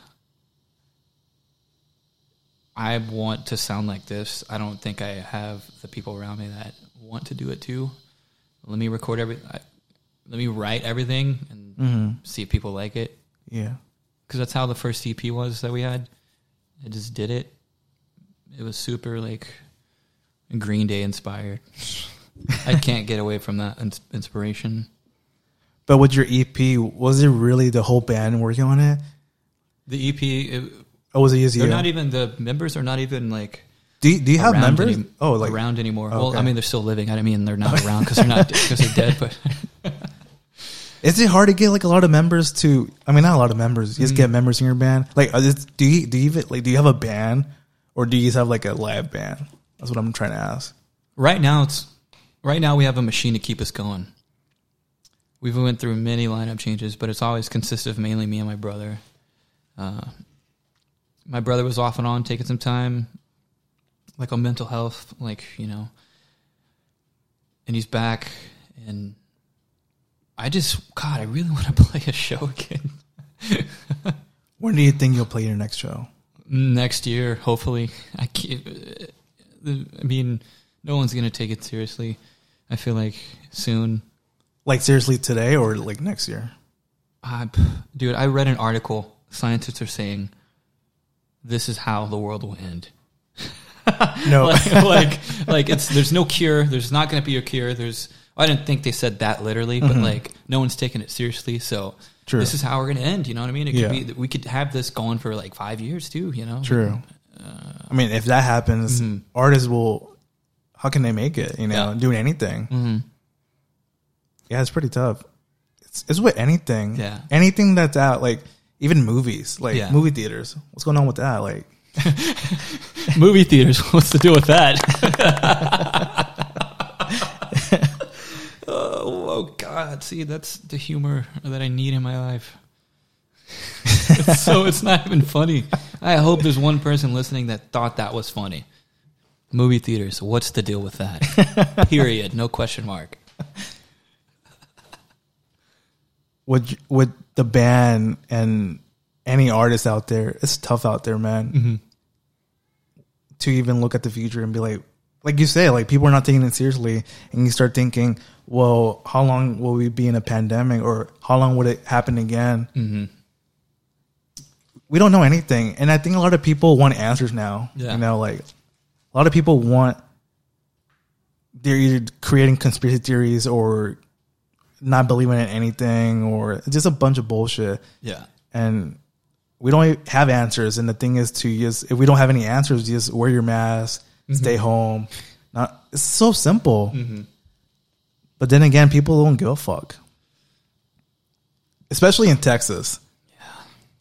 I want to sound like this. I don't think I have the people around me that want to do it too. Let me record every. I, let me write everything and mm-hmm. see if people like it yeah? because that's how the first EP was that we had. I just did it. It was super like Green Day inspired. <laughs> I can't get away from that inspiration. But with your EP, was it really the whole band working on it, The EP, it, or was it just they're not even the members are not even like do you, do you have members? any- oh, like around anymore. Well, Okay. I mean, they're still living. I mean, they're not <laughs> around because they're not because they're dead. But <laughs> Is it hard to get like a lot of members to? I mean, not a lot of members. You just Mm-hmm. get members in your band. Like, this, do you do you even like do you have a band, or do you just have like a live band? That's what I'm trying to ask. right now, it's right now we have a machine to keep us going. We've went through many lineup changes, but it's always consisted of mainly me and my brother. Uh, my brother was off and on taking some time, like on mental health, like you know, and he's back. And I just, God, I really <laughs> want to play a show again <laughs> When do you think you'll play your next show? next year. Hopefully, I can't, I mean, no one's gonna take it seriously. I feel like soon, Like seriously today or like next year? Uh, dude, I read an article. Scientists are saying this is how the world will end. <laughs> No. like, like, like it's there's no cure. There's not going to be a cure. There's I didn't think they said that literally, but like no one's taking it seriously. So Mm-hmm. True. this is how we're going to end. You know what I mean? It Yeah. be we could have this going for like five years too. You know? True. I mean, if that happens, artists will. How can they make it? You know, Mm-hmm. Yeah. doing anything. hmm Yeah, it's pretty tough. It's, it's with anything. Yeah. Anything that's out, like even movies, like Yeah. movie theaters. What's going on with that? Like, <laughs> Movie theaters. <laughs> What's the deal with that? <laughs> oh, oh God! See, that's the humor that I need in my life. so it's not even funny. I hope there's one person listening that thought that was funny. Movie theaters. What's the deal with that? Period. No question mark. With with the band and any artist out there, it's tough out there, man. Mm-hmm. To even look at the future and be like, like you say, like people are not taking it seriously, and you start thinking, well, how long will we be in a pandemic, or how long would it happen again? Mm-hmm. we don't know anything. And I think a lot of people want answers now. Yeah. You know, like a lot of people want they're either creating conspiracy theories or not believing in anything or just a bunch of bullshit. Yeah. And we don't have answers. And the thing is to just if we don't have any answers, just wear your mask, mm-hmm. stay home. Not it's so simple. Mm-hmm. But then again, people don't give a fuck. Especially in Texas.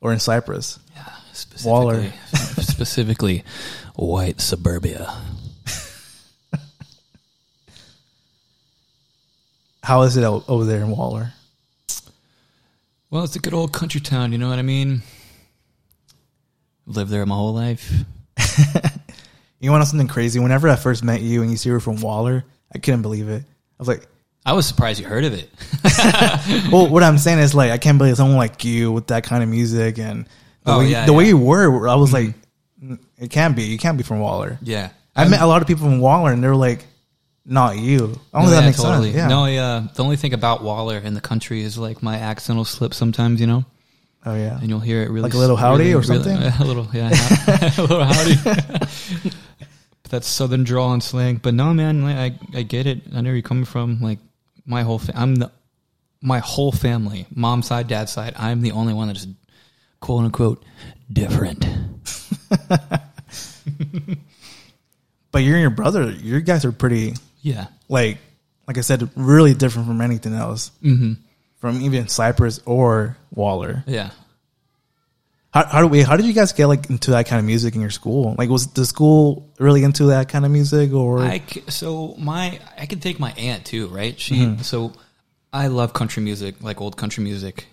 Or in Cypress. Yeah. Specifically, Waller. <laughs> specifically, white suburbia. How is it over there in Waller? Well, it's a good old country town. You know what I mean? Lived there my whole life. <laughs> You want to know something crazy? Whenever I first met you and you see you were from Waller, I couldn't believe it. I was like, I was surprised you heard of it. <laughs> <laughs> well, what I'm saying is like, I can't believe someone like you with that kind of music and the, Oh, way, yeah, the way you were, I was like, "Mm, it can't be. You can't be from Waller. Yeah. I met a lot of people from Waller and they were like, not you. I don't know if that makes sense. Yeah. No, yeah. The only thing about Waller in the country is like my accent will slip sometimes, you know, Oh, yeah. and you'll hear it really Like a little howdy really- or really- something? <laughs> a little, yeah, <laughs> a little howdy. <laughs> That's southern drawl and slang, but no, man, like, I I get it. I know where you're coming from. Like my whole, fa- I'm the my whole family, mom's side, dad's side. I'm the only one that is quote unquote different. But you and your brother, you guys are pretty, Yeah. like, like I said, really different from anything else. Mm-hmm. From even Cypress or Waller. Yeah. How how do we how did you guys get like into that kind of music in your school? Like was the school really into that kind of music or I c- so my I can take my aunt too, right? She so I love country music, like old country music,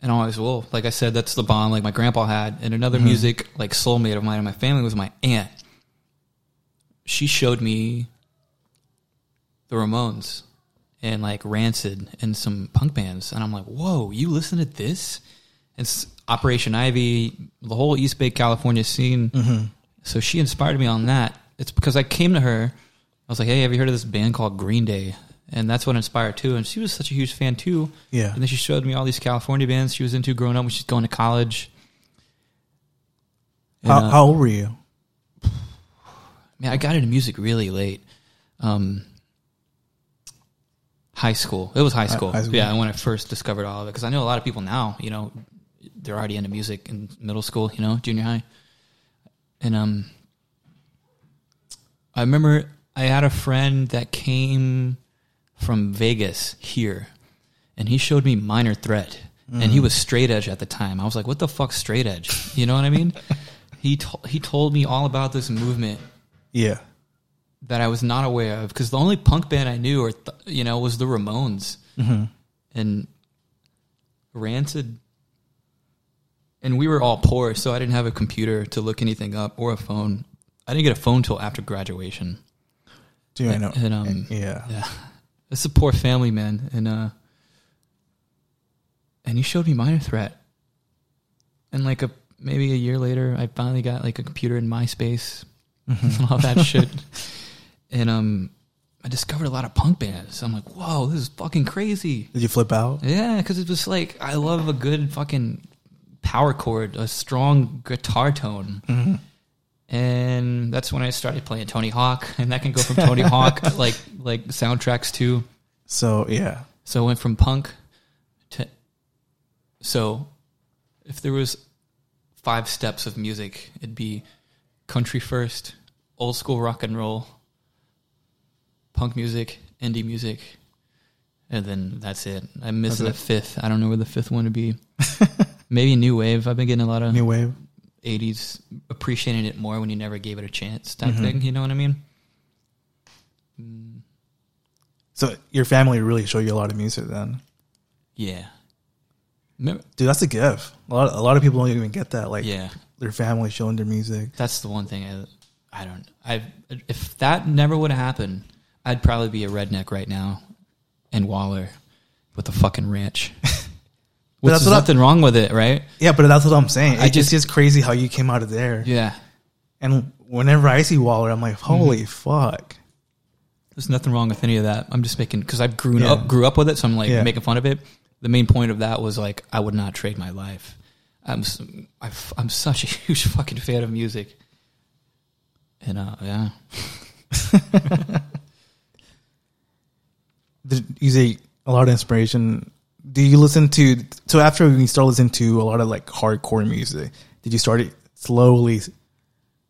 and always will. Like I said, that's the bond like my grandpa had, and another music like soulmate of mine in my family was my aunt. She showed me the Ramones and like Rancid and some punk bands, and I'm like, whoa, you listen to this? It's Operation Ivy, the whole East Bay, California scene. So she inspired me on that. It's because I came to her. I was like, "Hey, have you heard of this band called Green Day?" And that's what inspired too. And she was such a huge fan too. Yeah. And then she showed me all these California bands she was into growing up when she's going to college. And, how, uh, how old were you? man, I got into music really late. Um, high school. It was high school. high school. Yeah, when I first discovered all of it, because I know a lot of people now. You know, they're already into music in middle school. You know, junior high, and um, I remember I had a friend that came from Vegas here, and he showed me Minor Threat, and he was straight edge at the time. I was like, "What the fuck, straight edge?" You know what I mean? <laughs> he to- he told me all about this movement Yeah. That I was not aware of because the only punk band I knew, or th- you know, was the Ramones and Rancid. And we were all poor, so I didn't have a computer to look anything up or a phone. I didn't get a phone till after graduation. Do I know? And, um, yeah. Yeah, it's a poor family, man. And uh, and he showed me Minor Threat, and like a maybe a year later, I finally got like a computer in MySpace and <laughs> all that shit. <laughs> And um, I discovered a lot of punk bands. I'm like, whoa, this is fucking crazy. Did you flip out? Yeah, because it was like I love a good fucking power chord, a strong guitar tone. Mm-hmm. And that's when I started playing Tony Hawk, and that can go from Tony <laughs> Hawk like like soundtracks too. So yeah, So I went from punk to so if there was five steps of music, it'd be country first, old school rock and roll, punk music, indie music, and then that's it. I'm missing a fifth. I don't know where the fifth one would be. <laughs> Maybe new wave. I've been getting a lot of new wave. 80s appreciating it more when you never gave it a chance type Mhm. thing. You know what I mean? So your family really showed you a lot of music then, Yeah. Remember- dude. That's a gift. A lot, a lot of people don't even get that. Like yeah. their family showing their music. That's the one thing I, I don't. I if that never would have happened, I'd probably be a redneck right now, in Waller, with a fucking ranch. <laughs> Which that's is what I- nothing wrong with it, right? Yeah, but that's what I'm saying. I It- just- it's just crazy how you came out of there. Yeah. And whenever I see Waller, I'm like, Mm-hmm. holy fuck. There's nothing wrong with any of that. I'm just making because I've grown Yeah. up, grew up with it, so I'm like Yeah. making fun of it. The main point of that was like I would not trade my life. I'm I've, I'm such a <laughs> huge fucking fan of music, and uh, yeah, <laughs> you say a lot of inspiration? Do you listen to so after you start listening to a lot of like hardcore music? Did you start slowly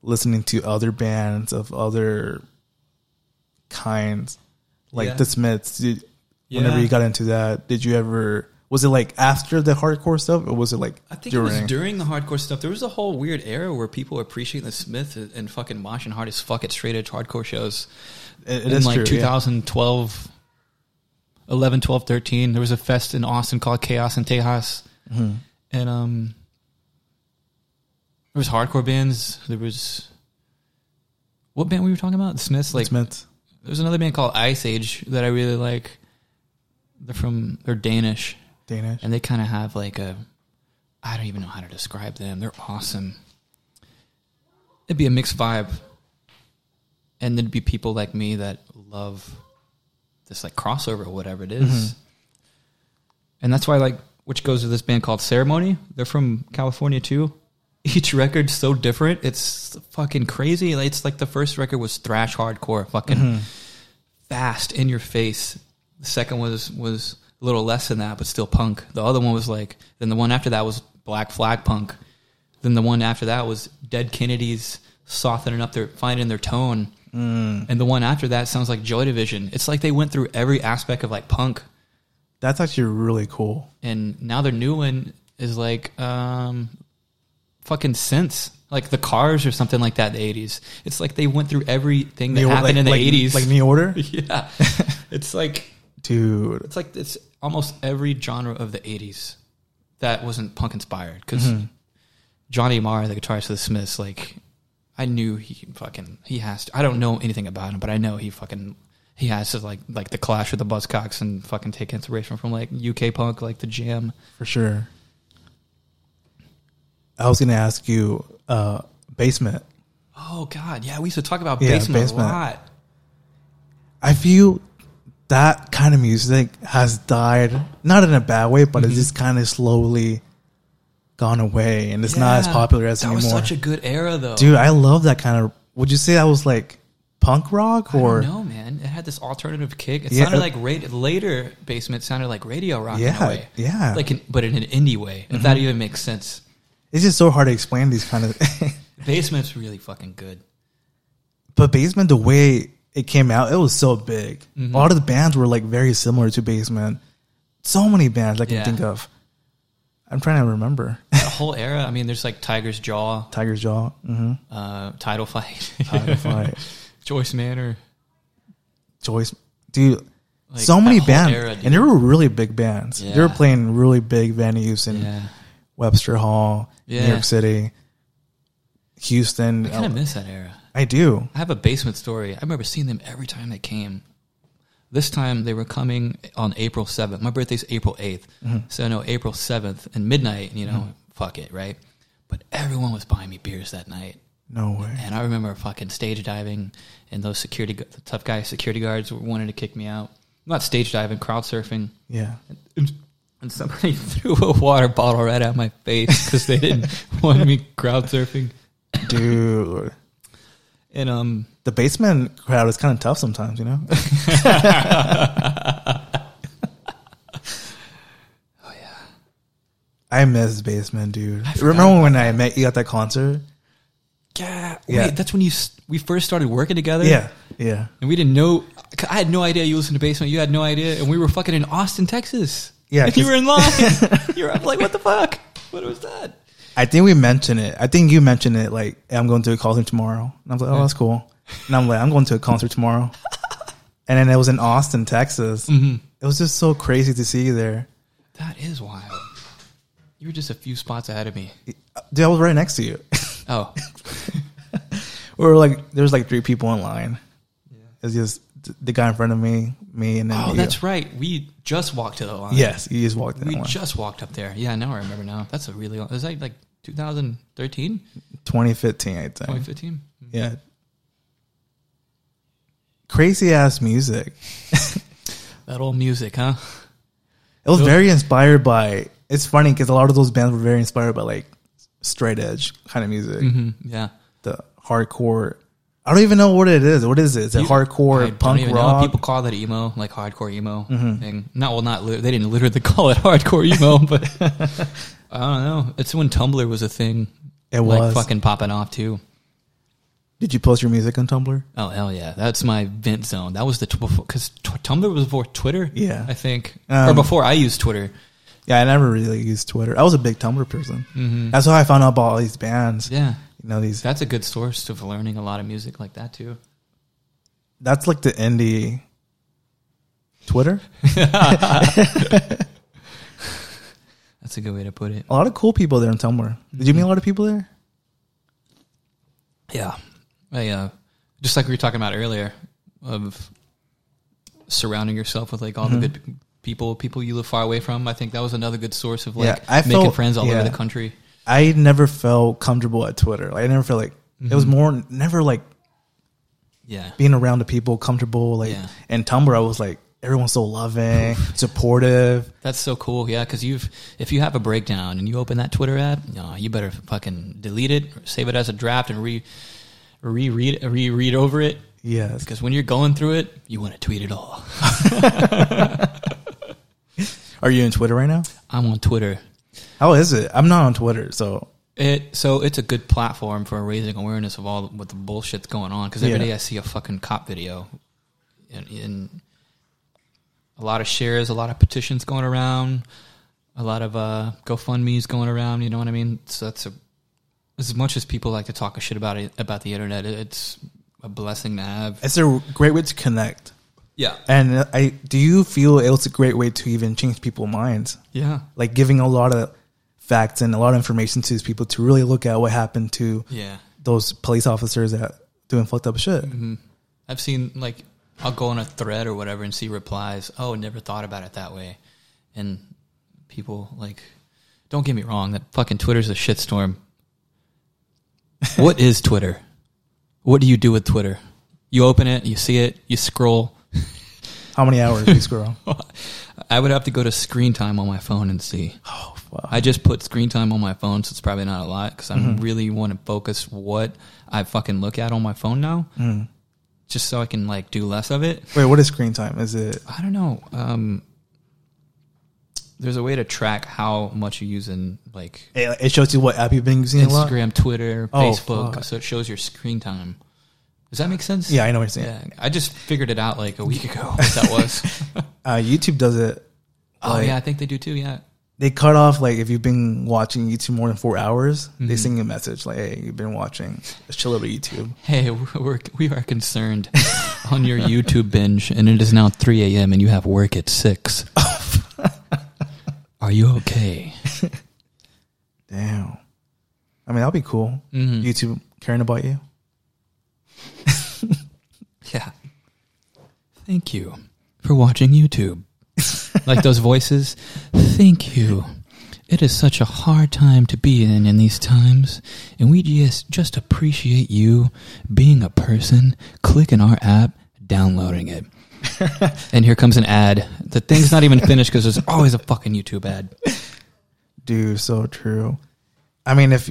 listening to other bands of other kinds, like Yeah. the Smiths? Did, Whenever you got into that, did you ever? Was it like after the hardcore stuff, or was it like I think it was during the hardcore stuff. There was a whole weird era where people were appreciating the Smith and, fucking moshing hard as fuck at straight edge hardcore shows. It, it in like true, yeah. 2012, 11, 12, 13. There was a fest in Austin called Chaos in Tejas. Mhm. And um, there was hardcore bands. There was what band we were talking about? The Smiths. Like Smiths. there's another band called Iceage that I really like. They're from they're Danish Danish. and they kind of have like a I don't even know how to describe them. They're awesome. It'd be a mixed vibe, and there'd be people like me that love this like crossover or whatever it mm-hmm. is. and that's why like which goes to this band called Ceremony. They're from California too. <laughs> Each record's so different. It's fucking crazy. Like, It's like the first record was thrash hardcore, fucking mm-hmm. fast in your face. The second was was a little less than that, but still punk. The other one was like. Then the one after that was Black Flag punk. Then the one after that was Dead Kennedys softening up their finding their tone. And the one after that sounds like Joy Division. It's like they went through every aspect of like punk, That's actually really cool. and now their new one is like um, fucking synths, like the Cars or something like that. In the eighties. It's like they went through everything that happened like- in the like- eighties. like New Order, <laughs> yeah, <laughs> it's like dude. it's like it's almost every genre of the '80s that wasn't punk inspired. Because Mm-hmm. Johnny Marr, the guitarist of the Smiths, like I knew he fucking he has to. I don't know anything about him, but I know he fucking he has to like like the Clash with the Buzzcocks and fucking take inspiration from like UK punk, like the Jam. for sure. I was gonna ask you, uh, basement. Oh God, yeah, we used to talk about Yeah, basement, Basement. a lot. I feel that kind of music has died, not in a bad way, but Mm-hmm. it's just kind of slowly gone away, and it's not as popular as that anymore. was such a good era, though. Dude, I love that kind of. Would you say that was like punk rock or? no, man, it had this alternative kick. It Yeah, sounded uh, like radio, later basement sounded like radio rock in Yeah, a way. yeah. Mm-hmm. like in, but in an indie way. If that even makes sense. It's just so hard to explain these kind of. <laughs> Basement's really fucking good. but basement, the way it came out, it was so big. Mm-hmm. A lot of the bands were like very similar to basement. So many bands I can Yeah. think of. I'm trying to remember. The whole era. I mean, there's like Tiger's Jaw, Tiger's Jaw, mm-hmm. uh, Title Fight, Tiger <laughs> Fight, Joyce Manor. Joyce, dude. Like, so many bands, era, and they were really big bands. They were playing really big venues in Yeah, Webster Hall, New York City, Houston. I kind of miss that era. I do. I have a basement story. I remember seeing them every time they came. This time they were coming on April 7th. My birthday's April 8th. Mm-hmm. So no, April 7th and midnight, you know, mm-hmm. fuck it, right? But everyone was buying me beers that night. No way. And I remember fucking stage diving, and those security, the tough guy security guards wanted to kick me out. Not stage diving, crowd surfing. Yeah. And somebody <laughs> threw a water bottle right at my face because they didn't <laughs> want me crowd surfing. Dude. And um, The basement crowd is kind of tough sometimes, you know? <laughs> oh yeah, I miss basement, dude. Remember when I met you at that concert? yeah. Yeah. Wait, that's when you we first started working together. Yeah. Yeah. and we didn't know. I had no idea you listened to Basement. You had no idea, and we were fucking in Austin, Texas. Yeah, and you were in line. <laughs> you were I'm like, what the fuck? What was that? I think we mentioned it. I think you mentioned it like, hey, I'm going to a concert tomorrow. And I was like, oh, that's cool. And I'm like, I'm going to a concert tomorrow. <laughs> and then it was in Austin, Texas. Mm-hmm. It was just so crazy to see you there. That is wild. You were just a few spots ahead of me. Dude, I was right next to you. Oh, <laughs> we were like, there was like three people in line. It was just the guy in front of me, me, and then oh, you. that's right. We just walked to the line. Yes, you just walked in we line. just walked up there. Yeah, now I remember. Now that's a really long. Is that like 2013, 2015, I think. 2015? Yeah. Crazy ass music. <laughs> That old music, huh? It was very inspired by. It's funny because a lot of those bands were very inspired by like straight edge kind of music, hmm Yeah. the hardcore. I don't even know what it is. What is it? Is it You- hardcore I don't punk even know. rock? Mm-hmm. People call that emo, like hardcore emo thing. Not well, not they didn't literally <laughs> call it hardcore emo, but <laughs> I don't know. It's when Tumblr was a thing. It like was. fucking popping off too. Did you post your music on Tumblr? Oh hell yeah, that's my vent zone. That was the because Tumblr was before Twitter. Yeah. I think, Um, or before I used Twitter. Yeah, I never really used Twitter. I was a big Tumblr person. Mhm. That's how I found out about all these bands. Yeah, You know these. that's a good source of learning a lot of music like that too. That's like the indie Twitter. <laughs> <laughs> That's a good way to put it. A lot of cool people there on Tumblr. Did you meet a lot of people there? Yeah, I, uh, just like we were talking about earlier, of surrounding yourself with like all Mm-hmm. the good people, people you live far away from. I think that was another good source of like Yeah, I making felt- friends all yeah. over the country. I never felt comfortable at Twitter. Like, I never felt like it was more never like Yeah, being around the people comfortable. Like Yeah. and Tumblr, I was like everyone's so loving, supportive. <laughs> that's so cool. Yeah, because you've if you have a breakdown and you open that Twitter app, no, you better fucking delete it, save it as a draft, and re reread reread over it. Yes. Because when you're going through it, you want to tweet it all. <laughs> <laughs> Are you in Twitter right now? I'm on Twitter. How is it? I'm not on Twitter, so It so it's a good platform for raising awareness of all what the bullshit's going on. Because every Yeah. day I see a fucking cop video, and, and a lot of shares, a lot of petitions going around, a lot of uh, GoFundmes going around. You know what I mean? So that's a as much as people like to talk a shit about it about the internet, it's a blessing to have. it's a great way to connect. Yeah, And I do you feel it's a great way to even change people's minds? yeah, Like giving a lot of facts and a lot of information to these people to really look at what happened to yeah. those police officers that doing fucked up shit. hmm I've seen like I'll go on a thread or whatever and see replies. Oh, never thought about it that way, and people like, don't get me wrong, that fucking Twitter's a shitstorm. <laughs> what is Twitter? What do you do with Twitter? You open it, you see it, you scroll. <laughs> How many hours do you scroll? <laughs> I would have to go to screen time on my phone and see. Oh, wow. I just put screen time on my phone, so it's probably not a lot because I really want to focus what I fucking look at on my phone now, Mm. Just so I can like do less of it. Wait, what is screen time? Is it I don't know. Um, there's a way to track how much you're using, like it it shows you what app you've been using? Instagram, Twitter, Oh, Facebook, fuck. so it shows your screen time. Does that make sense? Yeah, I know what you're saying. Yeah, I just figured it out like a week ago. <laughs> What that was. <laughs> Uh, YouTube does it. oh yeah, I think they do too. Yeah. They cut off like if you've been watching YouTube more than four hours, they Mm-hmm. send you a message like, "Hey, you've been watching. Let's chill over YouTube." Hey, we're, we are concerned <laughs> on your YouTube binge, and it is now 3 a.m. and you have work at six. <laughs> are you okay? <laughs> Damn. I mean, that'll be cool. Mhm. YouTube caring about you. Yeah. Thank you for watching YouTube. Like those voices. Thank you. It is such a hard time to be in in these times, and we just just appreciate you being a person, clicking our app, downloading it. <laughs> and here comes an ad. The thing's not even finished because there's always a fucking YouTube ad. Dude, so true. I mean, if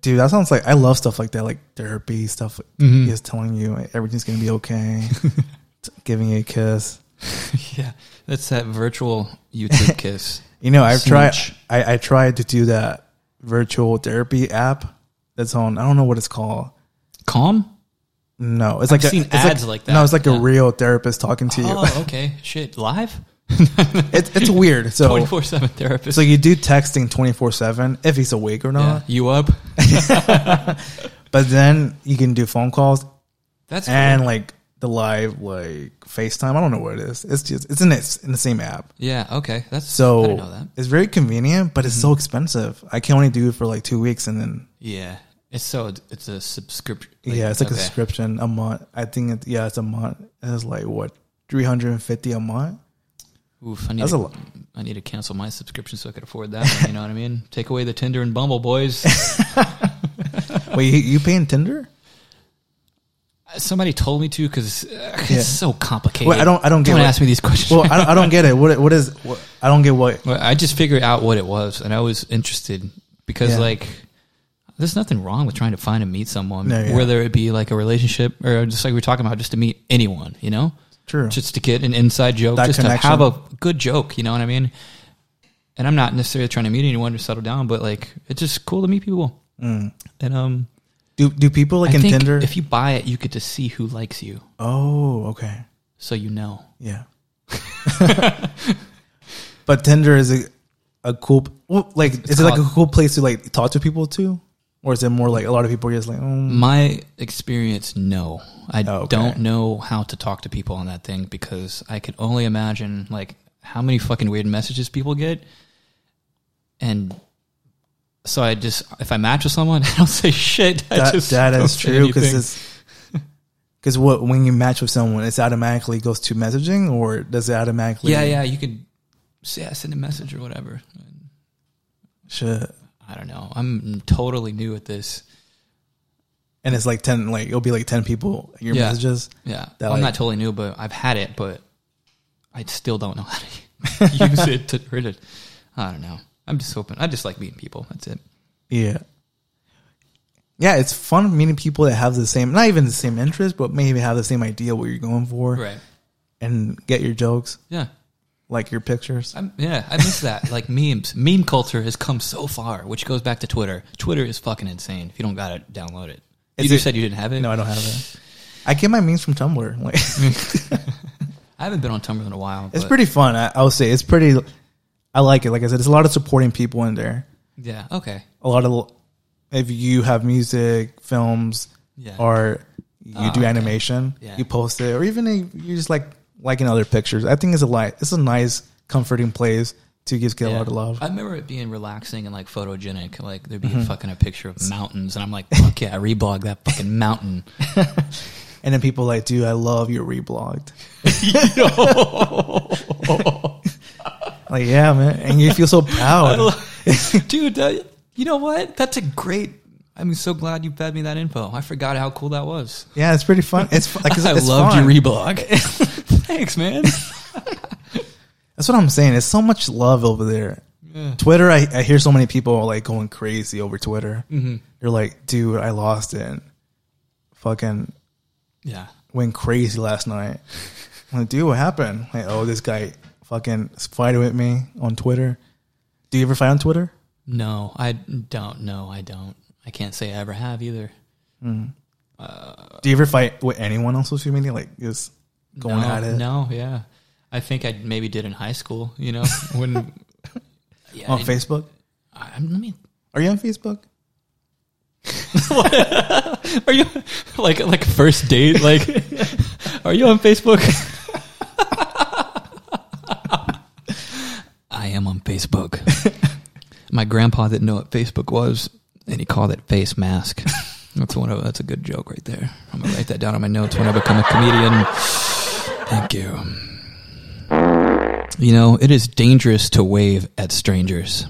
dude, that sounds like I love stuff like that, like therapy stuff. Mhm. He is telling you everything's gonna be okay, <laughs> giving you a kiss. <laughs> yeah, that's that virtual YouTube <laughs> kiss. You know, I've tried. I, I tried to do that virtual therapy app. That's on. I don't know what it's called. Calm? No, it's I've like a- seen it's ads like that, No, it's like yeah. a real therapist talking to you. Oh, okay. <laughs> Shit, live? it's it's weird. So Twenty four seven therapist. so you do texting twenty four seven if he's awake or yeah. not. You up? <laughs> But then you can do phone calls That's cool. and like the live like FaceTime. I don't know what it is. It's just it's in it in the same app. yeah. Okay, that's I So didn't know that. it's very convenient, but it's Mm-hmm. so expensive. I can only do it for like two weeks, and then Yeah, it's so it's a subscription. yeah, it's like a subscription a month. I think it, yeah, it's a month. It's like what three hundred and fifty a month. Oof, I need That's to, a lot. I need to cancel my subscription so I could afford that. One, you know what I mean? <laughs> Take away the Tinder and Bumble boys. <laughs> Wait, you, you paying Tinder? Somebody told me to because it's Yeah. so complicated. Wait, I don't- I don't get Don't what- ask me these questions. Well, I don't, I don't get it. What what is? What, I don't get what. Well, I just figured out what it was, and I was interested because, Yeah. like, there's nothing wrong with trying to find and meet someone, No, yeah. whether it be like a relationship or just like we are talking about, just to meet anyone, you know, True. just to get an inside joke, That just connection. to have a good joke, you know what I mean? And I'm not necessarily trying to meet anyone to settle down, but like, it's just cool to meet people. Mm. And um, Do do people like I in think Tinder? if you buy it, you get to see who likes you, oh, okay. so you know. Yeah. <laughs> but Tinder is a, a cool, well, like, is it like a called- cool place to like talk to people too? Or is it more like a lot of people are just like, oh, My experience, no. I Oh, okay. don't know how to talk to people on that thing because I can only imagine like how many fucking weird messages people get. And so I just, if I match with someone, <laughs> I don't say shit. I that, just that is true because because what, when you match with someone, it's automatically goes to messaging or does it automatically? yeah, yeah, you could say, yeah, send a message or whatever. Shit. I don't know. I'm totally new at this. And it's like 10, like, it'll be like 10 people, your Yeah. messages. Yeah, That, I'm not totally new, but I've had it, but I still don't know how to <laughs> <laughs> use it to rid it. I don't know. I'm just hoping. I just like meeting people. That's it. Yeah. Yeah, it's fun meeting people that have the same, not even the same interest, but maybe have the same idea what you're going for Right. and get your jokes, Yeah. like your pictures. I'm, yeah, I miss that. like <laughs> memes. Meme culture has come so far, which goes back to Twitter. Twitter is fucking insane. If you don't got it, download it. You Is just it- said you didn't have it. No, I don't have it. I get my memes from Tumblr. Like, <laughs> <laughs> I haven't been on Tumblr in a while. it's pretty fun. I, I would say it's pretty. I like it. Like I said, there's a lot of supporting people in there. Yeah. Okay. A lot of if you have music, films, Yeah. or you Oh, do okay. animation, Yeah. you post it, or even if you just like liking other pictures. I think it's a li- it's a nice, comforting place to just get a lot of love. I remember it being relaxing and like photogenic. Like there'd be Mm-hmm. a fucking a picture of mountains, and I'm like, fuck yeah, I reblog that fucking mountain. <laughs> And then people like, dude, I love your reblogged. <laughs> <laughs> like, yeah, man. And you feel so <laughs> proud. <laughs> Dude, that, you know what? That's a great. I'm so glad you fed me that info. I forgot how cool that was. yeah, it's pretty fun. It's like, it's, <laughs> I it's loved fun. your reblog. Thanks, man. That's what I'm saying. It's so much love over there. Yeah. Twitter, I, I hear so many people like going crazy over Twitter. hmm They're like, dude, I lost it. And fucking Yeah. went crazy last night. I'm like, dude, what happened? Like, oh, this guy fucking fight with me on Twitter. Do you ever fight on Twitter? No, I don't. No, I don't. I can't say I ever have either. Mm. Uh, Do you ever fight with anyone on social media? Like, just going no, at it No, yeah. I think I maybe did in high school. You know, <laughs> when yeah, <laughs> on I- Facebook? I, let me. Are you on Facebook? <laughs> Are you like like first date? Like, are you on Facebook? I am on Facebook. <laughs> My grandpa didn't know what Facebook was, and he called it face mask. <laughs> That's one of that's a good joke right there. I'm gonna write that down on my notes when I become a comedian. Thank you. You know, it is dangerous to wave at strangers.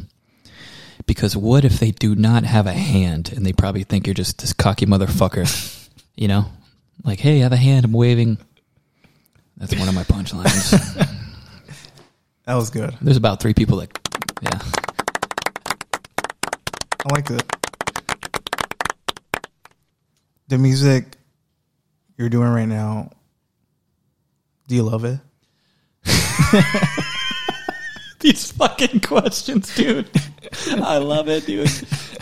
Because what if they do not have a hand and they probably think you're just this cocky motherfucker? <laughs> you know? Like, hey, I have a hand, I'm waving. That's one of my punchlines. That was good. There's about three people that, yeah. I like it. The music you're doing right now, do you love it? <laughs> These fucking questions, dude. I love it, dude.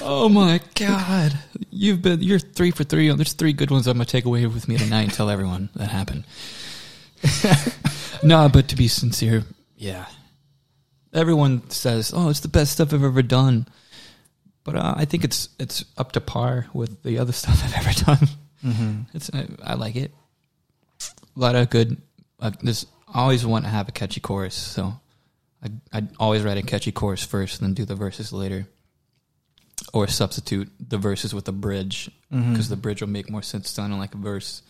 Oh my god, you've been you're three for three. There's three good ones I'm gonna take away with me tonight and tell everyone that happened. <laughs> no, but to be sincere, yeah. Everyone says, "Oh, it's the best stuff I've ever done," but uh, I think it's it's up to par with the other <laughs> stuff I've ever done. Mm-hmm. It's I, I like it. A lot of good. Uh, there's I always want to have a catchy chorus, so I I always write a catchy chorus first, and then do the verses later, or substitute the verses with a bridge Mm-hmm. because the bridge will make more sense sounding like a verse.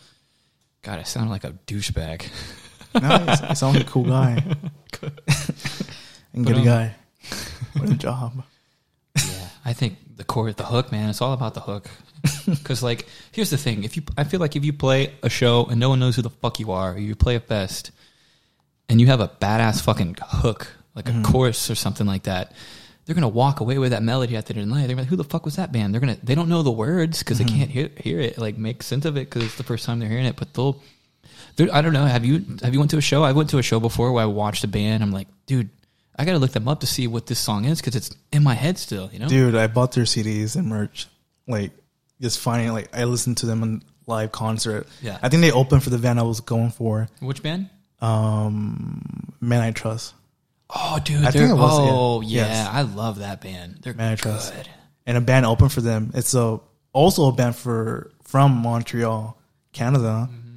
God, I sound like a douchebag. <laughs> nice. You sound like a cool guy. <laughs> and But, good um, guy. <laughs> What a job. Yeah, I think the core, the hook, man. It's all about the hook. <laughs> Because like, here's the thing: if you, I feel like if you play a show and no one knows who the fuck you are, or you play a fest, and you have a badass fucking hook, like a chorus or something like that, they're gonna walk away with that melody at the end of the night. They're gonna, like, who the fuck was that band? They're gonna, they don't know the words because they can't hear, hear it, like make sense of it because it's the first time they're hearing it. But they'll, they're, I don't know. Have you, have you went to a show? I went to a show before where I watched a band. I'm like, dude. I gotta look them up to see what this song is because it's in my head still, you know. Dude, I bought their CDs and merch. Like, just finding, like, I listened to them in live concert. Yeah. I think they opened for the band I was going for. Which band? Um, Men I Trust. Oh, dude. I think it was, oh, yeah. Yes. I love that band. They're Men I good. Trust. And a band opened for them. It's a, also a band for from Montreal, Canada. Mm-hmm.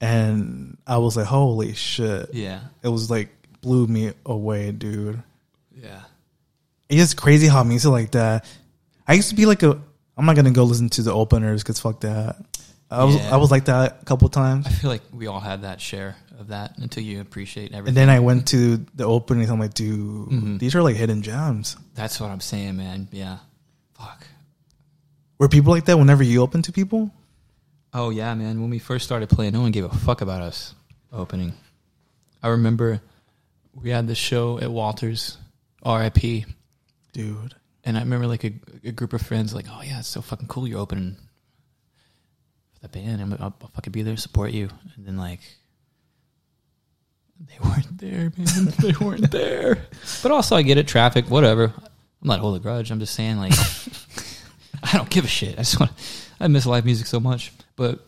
And I was like, holy shit. Yeah. It was like, blew me away, dude. Yeah. It's just crazy how music like that. I used to be like a. I'm not gonna go listen to the openers because fuck that. I was Yeah. I was like that a couple times, I feel like we all had that share of that until you appreciate everything. and then I went to the openings. I'm like, dude, Mhm. these are like hidden gems. That's what I'm saying, man. Yeah. Fuck. Were people like that whenever you open to people? Oh, yeah, man. When we first started playing, no one gave a fuck about us opening. I remember we had this show at Walters, RIP. Dude, And I remember like a, a group of friends like, oh yeah, it's so fucking cool you're opening for the band. I'm, I'll, I'll fucking be there to support you. And then like, they <laughs> weren't there, man. <laughs> they weren't there. But also, I get it. Traffic, whatever. I'm not holding a grudge. I'm just saying like, <laughs> I don't give a shit. I just want. I miss live music so much. But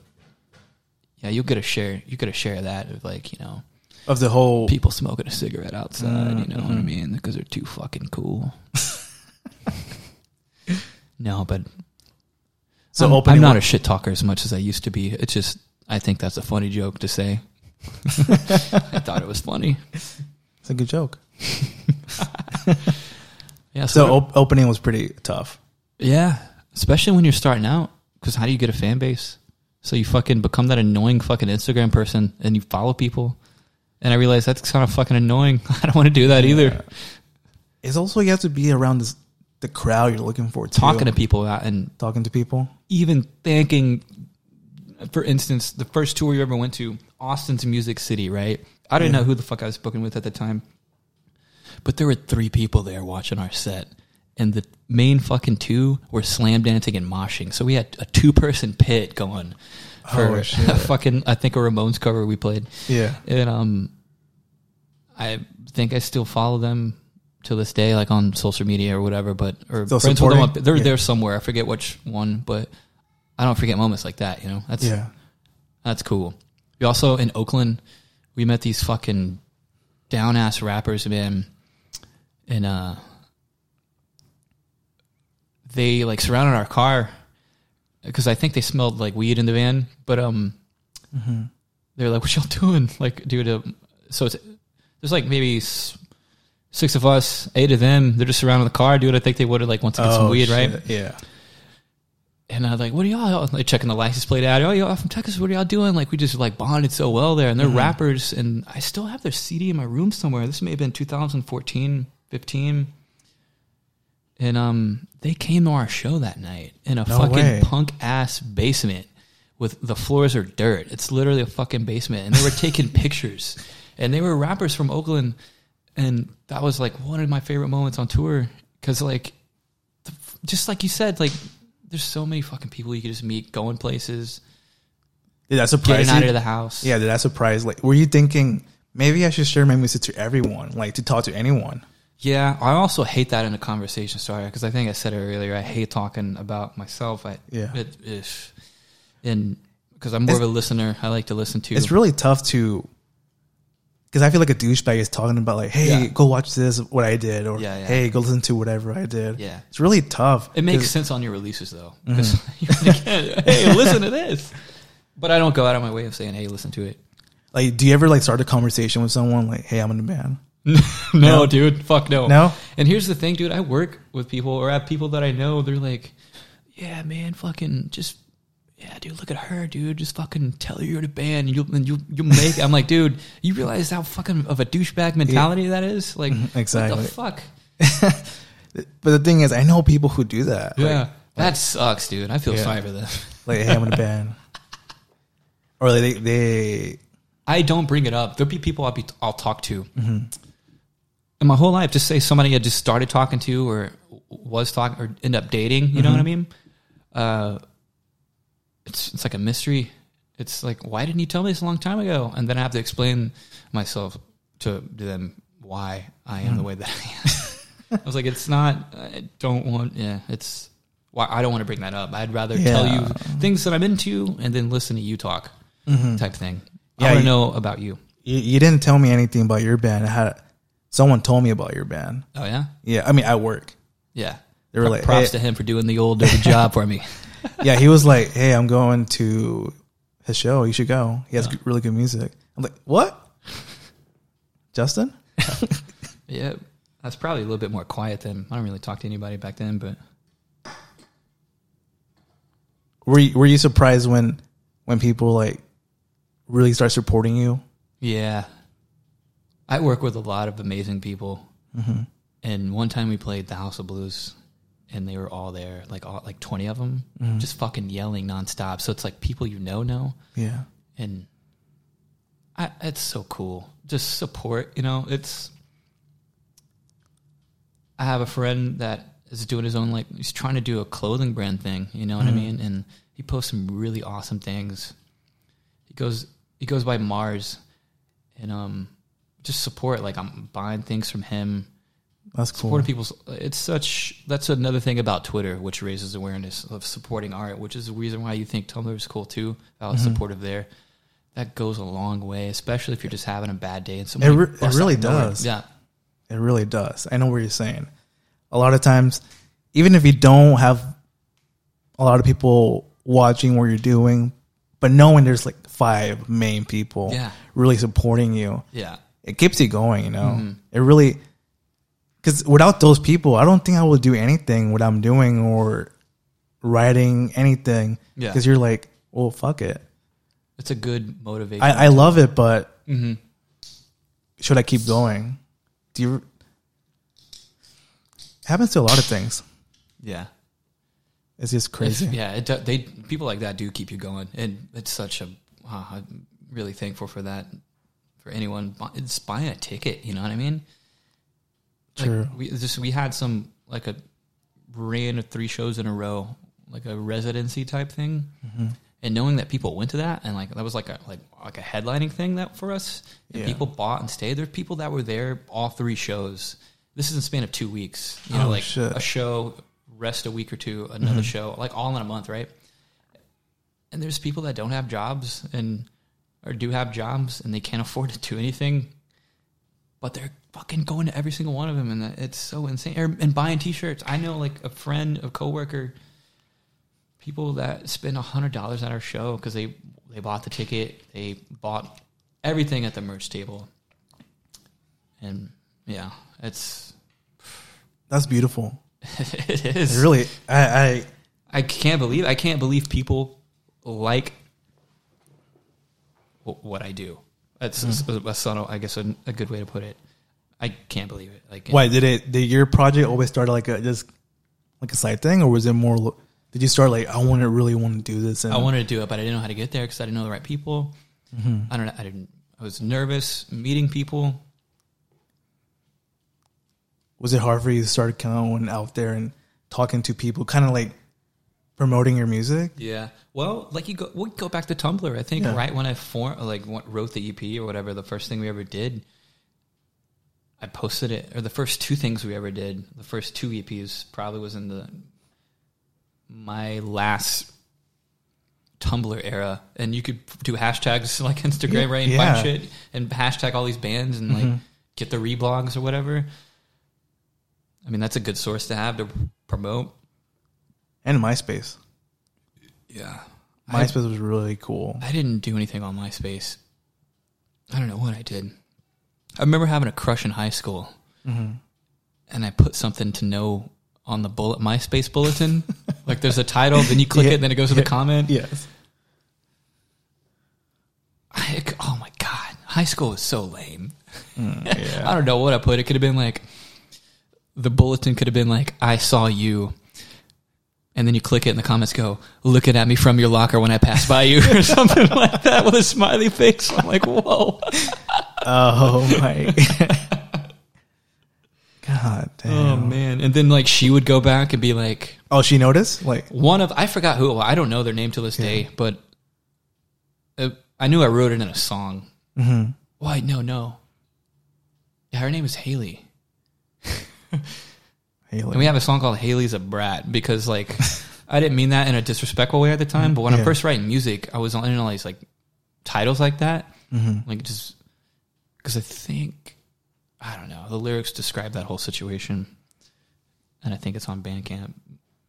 yeah, you'll get a share. You get a share of that of like you know of the whole. people smoking a cigarette outside. You know what I Mhm. mean? Because they're too fucking cool. <laughs> no, but so I'm. I'm not a shit talker as much as I used to be. It's just I think that's a funny joke to say. <laughs> I thought it was funny. It's a good joke. <laughs> Yeah. So So, op- opening was pretty tough. yeah, especially when you're starting out, because how do you get a fan base? So you fucking become that annoying fucking Instagram person, and you follow people. And I realized that's kind of fucking annoying. <laughs> I don't want to do that either. It's also you have to be around this the crowd you're looking for. Too. Talking to people and talking to people. even thanking, for instance, the first tour you ever went to, Austin's Music City, right? I didn't Yeah. know who the fuck I was booking with at the time, but there were three people there watching our set, and the main fucking two were slam dancing and moshing. So we had a two person pit going for Oh, <laughs> fucking, I think a Ramones cover we played, Yeah. and um, I think I still follow them to this day, like on social media or whatever. But or Still friends with them, they're Yeah. there somewhere. I forget which one, but I don't forget moments like that. You know, that's Yeah. that's cool. We also in Oakland, we met these fucking down ass rappers, man, and uh, they like surrounded our car because I think they smelled like weed in the van, but um hmm they're like, "What y'all doing?" <laughs> Like, dude. Uh, so it's there's like maybe six of us, eight of them. They're just surrounding the car, dude. I think they would have like want to get some weed, right? Oh, Yeah. And I was like, "What are y'all?" Like checking the license plate out. Oh, y'all from Texas? What are y'all doing? Like, we just like bonded so well there, and they're Mhm. rappers. And I still have their CD in my room somewhere. This may have been 2014, 15. And um, they came to our show that night in a No fucking way. punk ass basement with the floors are dirt. It's literally a fucking basement, and they were taking <laughs> pictures, and they were rappers from Oakland, and that was like one of my favorite moments on tour because like, the, just like you said, like there's so many fucking people you could just meet, going places, Did that surprise getting out you? of the house. Yeah, did that surprise? Like, were you thinking maybe I should share my music to everyone, like to talk to anyone? Yeah, I also hate that in a conversation starter because I think I said it earlier. I hate talking about myself. I Yeah. it, if, and because I'm more of a listener, I like to listen to. It's really tough to, because I feel like a douchebag is talking about like, hey, Yeah. go watch this, what I did, or Yeah, yeah. hey, go listen to whatever I did. Yeah. it's really tough. it makes sense on your releases though, mm-hmm. because <laughs> <laughs> hey, listen to this. But I don't go out of my way of saying, "Hey, listen to it." Like, do you ever like start a conversation with someone like, hey, I'm in a band? <laughs> no, dude, fuck no. No? And here's the thing, dude. I work with people or have people that I know. They're like, "Yeah, man, fucking just." Yeah, dude, look at her, dude. Just fucking tell her you're in a band and you'll and you you'll <laughs> make it. I'm like, dude, you realize how fucking of a douchebag mentality that is? Like exactly. What the fuck? <laughs> But the thing is, I know people who do that. Like, Yeah. that sucks, dude. I feel Yeah. sorry for them. like, hey, I'm in a band, or they they I don't bring it up. There'll be people I'll be I'll talk to. Mm-hmm. In my whole life, just say somebody I just started talking to or was talking or end up dating. You know what I Mm-hmm. mean? Uh, it's it's like a mystery. It's like why didn't you tell me this a long time ago? And then I have to explain myself to, to them why I Mm-hmm. am the way that I am. I was like, it's not. I don't want. Yeah, it's. Why I don't want to bring that up. I'd rather tell you things that I'm into and then listen to you talk, type thing. Yeah, I want to know about you. you, you didn't tell me anything about your band. I had someone told me about your band. Oh yeah, Yeah, I mean at work. yeah. They were like, props hey- to him for doing the old dirty <laughs> job for me. yeah, he was like, "Hey, I'm going to his show. You should go. He has really good music." I'm like, "What?" Justin? <laughs> Yeah, that's probably a little bit more quiet than I don't really talk to anybody back then, but Were you, were you surprised when when people like really start supporting you? yeah, I work with a lot of amazing people. Mm-hmm. And one time we played the House of Blues, and they were all there, like all, like twenty of them, mm-hmm. just fucking yelling nonstop. So it's like people you know know, Yeah. and I, it's so cool. Just support, you know. It's. I have a friend that is doing his own like he's trying to do a clothing brand thing. You know what I mm-hmm. mean? And he posts some really awesome things. He goes he goes by Mars, and um, just support. Like I'm buying things from him. That's cool. Supporting people's. It's such. That's another thing about Twitter, which raises awareness of supporting art, which is the reason why you think Tumblr is cool too. I was mm-hmm. supportive there. That goes a long way, especially if you're just having a bad day and somebody. re- it really does. Yeah, It really does. I know what you're saying. A lot of times, even if you don't have a lot of people watching what you're doing, but knowing there's like five main people Yeah. really supporting you, yeah, it keeps you going, you know? Mm-hmm. It really, because without those people, I don't think I would do anything what I'm doing or writing anything. Yeah. Because you're like, well, fuck it. it's a good motivation. I, I love it, but Mhm. should I keep going? Do you? It happens to a lot of things. yeah, It's just crazy. If- <laughs> yeah. It, they people like that do keep you going, and it's such a. Wow, I'm really thankful for that. For anyone, it's buying a ticket. You know what I mean? Like, True. we just we had some like a ran of three shows in a row, like a residency type thing, Mm-hmm. and knowing that people went to that and like that was like a like like a headlining thing that for us, and Yeah. people bought and stayed. There's people that were there all three shows. This is in the span of two weeks. You know, Oh, like shit. Mm-hmm. a show, rest a week or two, another show, like all in a month, right? And there's people that don't have jobs and or do have jobs and they can't afford to do anything but they're fucking going to every single one of them, and that- it's so insane. Or, and buying T-shirts. I know like a friend, a coworker, people that spend a hundred dollars at our show because they they bought the ticket, they bought everything at the merch table, and yeah, it's That's beautiful. <laughs> it is. It really, I, I I can't believe I can't believe people like what I do. That's Mm-hmm. a, a subtle, I guess, a, a good way to put it. I can't believe it. Like, why did it? Did your project always start like a just like a side thing, or was it more? Did you start like I want to really want to do this? And I wanted to do it, but I didn't know how to get there because I didn't know the right people. Mm-hmm. I don't know. I didn't. I was nervous meeting people. was it hard for you to start going out there and talking to people, kind of like promoting your music? Yeah. Well, like you go, we go back to Tumblr. I think Yeah. right when I form, like wrote the EP or whatever, the first thing we ever did, I posted it. Or the first two things we ever did, the first two EPs probably was in the my last Tumblr era, and you could do hashtags <laughs> like Instagram, Yeah. right, and Yeah. find shit and hashtag all these bands and like Mhm. get the reblogs or whatever. I mean, that's a good source to have to promote. And MySpace. Yeah. I- MySpace was really cool. I didn't do anything on MySpace. I don't know what I did. I remember having a crush in high school, hmm and I put something to know on the bullet MySpace bulletin. <laughs> like there's a title, then you click Yeah. it, then it goes to the comment. Yes. I, oh my god, high school is so lame. Mm, <laughs> I don't know what I put. It could have been like the bulletin could have been like I saw you. And then you click it and the comments go, looking at me from your locker when I pass by you <laughs> or something like that with a smiley face. I'm like, whoa. oh my. <laughs> God damn. Oh man! And then like she would go back and be like Oh, she noticed? Like, one of I forgot who. I don't know their name to this day, but uh, I knew I wrote it in a song. hmm Why? No, no. Yeah, her name is Haley, <laughs> Haley. and we have a song called "Haley's a Brat" because like <laughs> I didn't mean that in a disrespectful way at the time, but when Yeah. I'm first writing music, I was on all these like titles like that, Mhm. like just because I think I don't know the lyrics describe that whole situation, and I think it's on Bandcamp.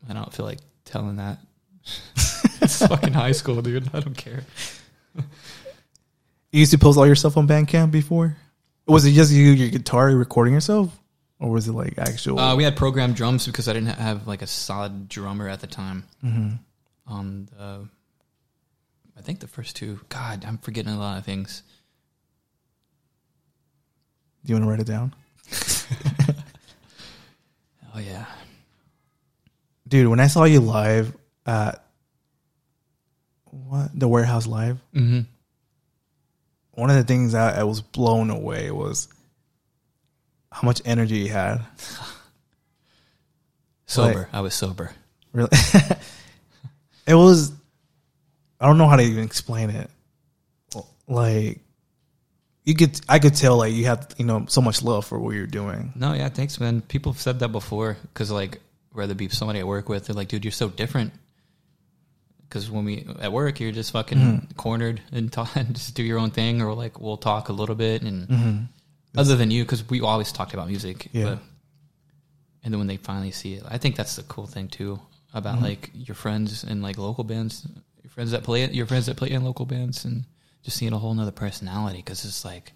I don't feel like telling that. <laughs> it's fucking high school, dude. I don't care. You used to post all your stuff on Bandcamp before? Was it just you, your guitar, recording yourself? Or was it like actual? Uh, we had programmed drums because I didn't have like a solid drummer at the time. Mhm. On the, I think the first two. God, I'm forgetting a lot of things. Do you want to write it down? <laughs> Oh yeah, Dude, when I saw you live at what the warehouse live, mm-hmm. one of the things that I was blown away was how much energy you had. <laughs> sober. I was sober. Really, <laughs> it was. I don't know how to even explain it. Like, you could, I could tell, like you had, you know, so much love for what you're doing. No, yeah, thanks, man. People have said that before because, like, rather be somebody I work with, they're like, dude, you're so different. Because when we at work, you're just fucking Mm-hmm. cornered and, <laughs> talk, and just do your own thing, or like we'll talk a little bit. And Mhm. Other than you, because we always talked about music. Yeah. But, and then when they finally see it, I think that's the cool thing too about Mm-hmm. like your friends and like local bands, your friends that play it, your friends that play in local bands, and just seeing a whole nother personality. Because it's like,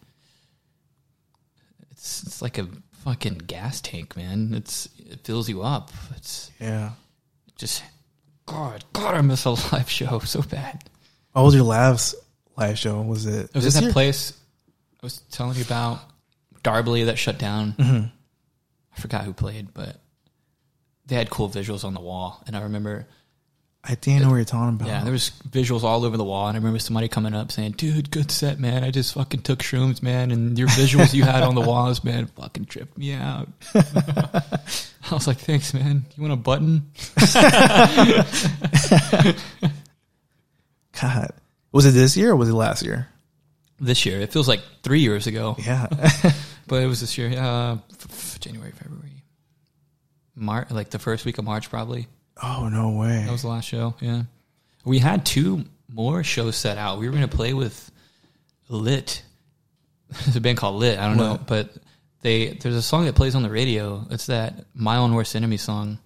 it's it's like a fucking gas tank, man. It's it fills you up. It's Yeah. just God, God, I miss a <laughs> live show so bad. What was your last live show? Was it? It was this at that year? place I was telling you about, Darbley that shut down. Mhm. I forgot who played, but they had cool visuals on the wall. And I remember, I think I know what you're talking about. yeah, there was visuals all over the wall. And I remember somebody coming up saying, "Dude, good set, man. I just fucking took shrooms, man, and your visuals you had on the walls, man, fucking tripped me out." <laughs> I was like, "Thanks, man. You want a button?" <laughs> God, was it this year or was it last year? This year, it feels like three years ago, Yeah. <laughs> but it was this year. Uh, f- f- January, February, March, like the first week of March, probably. oh no way. That was the last show. Yeah, we had two more shows set out. We were going to play with Lit. <laughs> There's a band called Lit. I don't know, but they there's a song that plays on the radio. It's that My Own Worst Enemy song,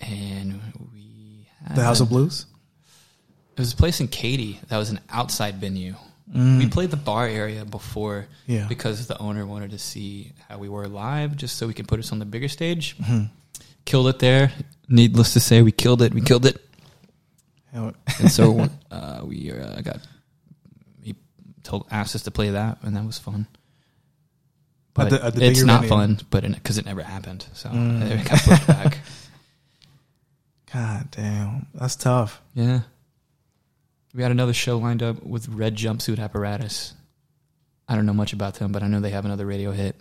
and we had, the House of Blues. It was a place in Katy that was an outside venue. Mm. We played the bar area before Yeah. because the owner wanted to see how we were live, just so we could put us on the bigger stage. Mhm. Killed it there. Needless to say, we killed it. We killed it. <laughs> And so <laughs> uh, we uh, got he told asked us to play that, and that was fun. But the- at the it's not venue. fun, but because it never happened, so Mm. it got pushed back. <laughs> God damn, that's tough. Yeah. We had another show lined up with Red Jumpsuit Apparatus. I don't know much about them, but I know they have another radio hit.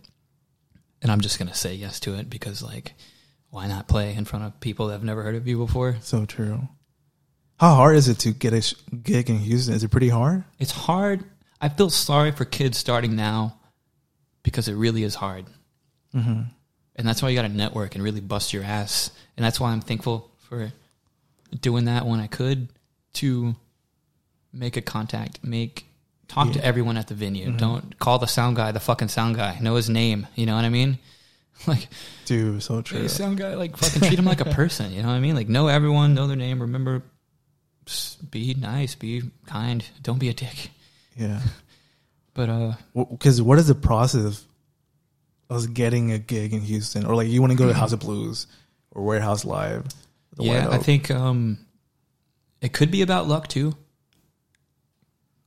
And I'm just going to say yes to it because, like, why not play in front of people that have never heard of you before? So true. How hard is it to get a gig in Houston? Is it pretty hard? It's hard. I feel sorry for kids starting now because it really is hard. Mm-hmm. And that's why you got to network and really bust your ass. And that's why I'm thankful for doing that when I could to make a contact, make talk to everyone at the venue. Mhm. Don't call the sound guy the fucking sound guy. Know his name. You know what I mean? <laughs> Like Dude, so true. hey, sound guy, like fucking treat him like a <laughs> person. You know what I mean? Like know everyone, know their name. Remember, be nice, be kind. Don't be a dick. Yeah. <laughs> But uh, Because what is the process of us getting a gig in Houston? Or like you want to go to House of Blues or Warehouse Live? yeah, I think um, it could be about luck too.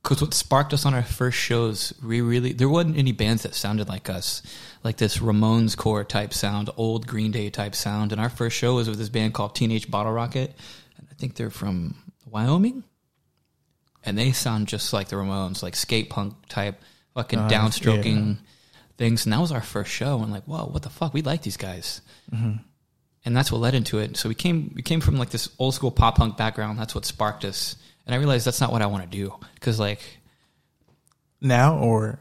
Because what sparked us on our first shows, we really there wasn't any bands that sounded like us, like this Ramones core type sound, old Green Day type sound. And our first show was with this band called Teenage Bottle Rocket, and I think they're from Wyoming, and they sound just like the Ramones, like skate punk type, fucking Nice, downstroking things. And that was our first show, and like, whoa, what the fuck? We like these guys Mhm. and that's what led into it. So we came we came from like this old school pop punk background. That's what sparked us, and I realized that's not what I want to do because like now or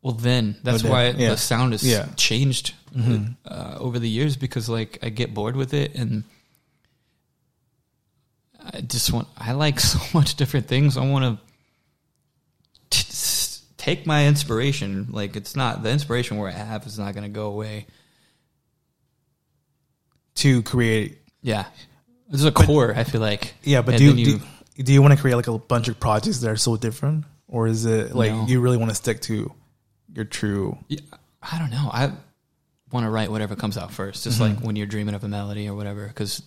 well then that's then, why yeah. the sound has Yeah. changed Mhm. uh, over the years because like I get bored with it and. I just want. I like <laughs> so much different things. I want to take my inspiration. Like it's not the inspiration where I have is not going to go away. to create? Yeah, there's a core. I feel like. Yeah, but do you, then do, you- do you want to create like a bunch of projects that are so different? Or is it like No. you really want to stick to your true? Yeah, I don't know. I want to write whatever comes out first, just Mm-hmm. like when you're dreaming of a melody or whatever. Because